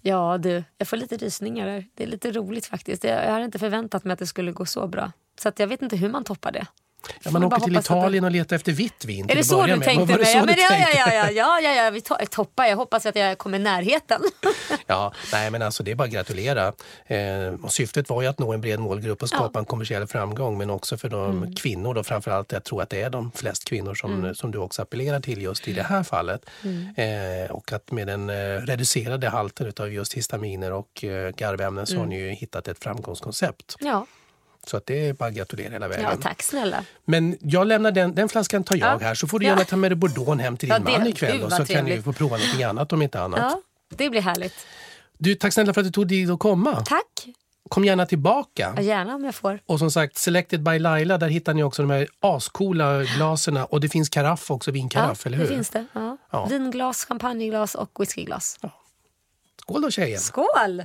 S2: Ja du, jag får lite rysningar där. Det är lite roligt faktiskt. Jag, jag hade inte förväntat mig att det skulle gå så bra. Så jag vet inte hur man toppar det.
S1: Ja, man åker till
S2: att det-
S1: Italien och letar efter vitt vin
S2: Är det så du
S1: med.
S2: tänkte
S1: så
S2: Ja, men ja, ja, ja, ja, ja, ja, ja, vi to- toppar. Jag hoppas att jag kommer i närheten.
S1: Ja, nej men alltså det är bara att gratulera. Eh, och syftet var ju att nå en bred målgrupp och skapa en kommersiell framgång men också för de
S2: Mm.
S1: kvinnor då framförallt. Jag tror att det är de flest kvinnor som, som du också appellerar till just i det här fallet.
S2: Mm.
S1: Eh, och att med den eh, reducerade halten av just histaminer och eh, garvämnen så har ni ju hittat ett framgångskoncept.
S2: Ja,
S1: Så att det är bara att gratulera hela vägen.
S2: ja tack snälla.
S1: Men jag lämnar den, den flaskan tar jag
S2: Ja.
S1: här så får du
S2: Ja.
S1: gärna ta med dig Bordeaux hem till din
S2: Ja, det-
S1: man ikväll
S2: gud, vad
S1: så kan ni
S2: trevligt.
S1: få prova någonting annat om inte annat.
S2: Ja, det blir härligt.
S1: Du, tack snälla för att du tog dig att komma.
S2: Tack.
S1: Kom gärna tillbaka.
S2: Ja, Gärna om jag får.
S1: Och som sagt, Selected by Laila, där hittar ni också de här ascoola glaserna. Och det finns karaff också, vinkaraff, eller hur?
S2: det finns det. Ja.
S1: Ja.
S2: Vinglas, champagneglas och whiskyglas.
S1: Skål då tjejen!
S2: Skål!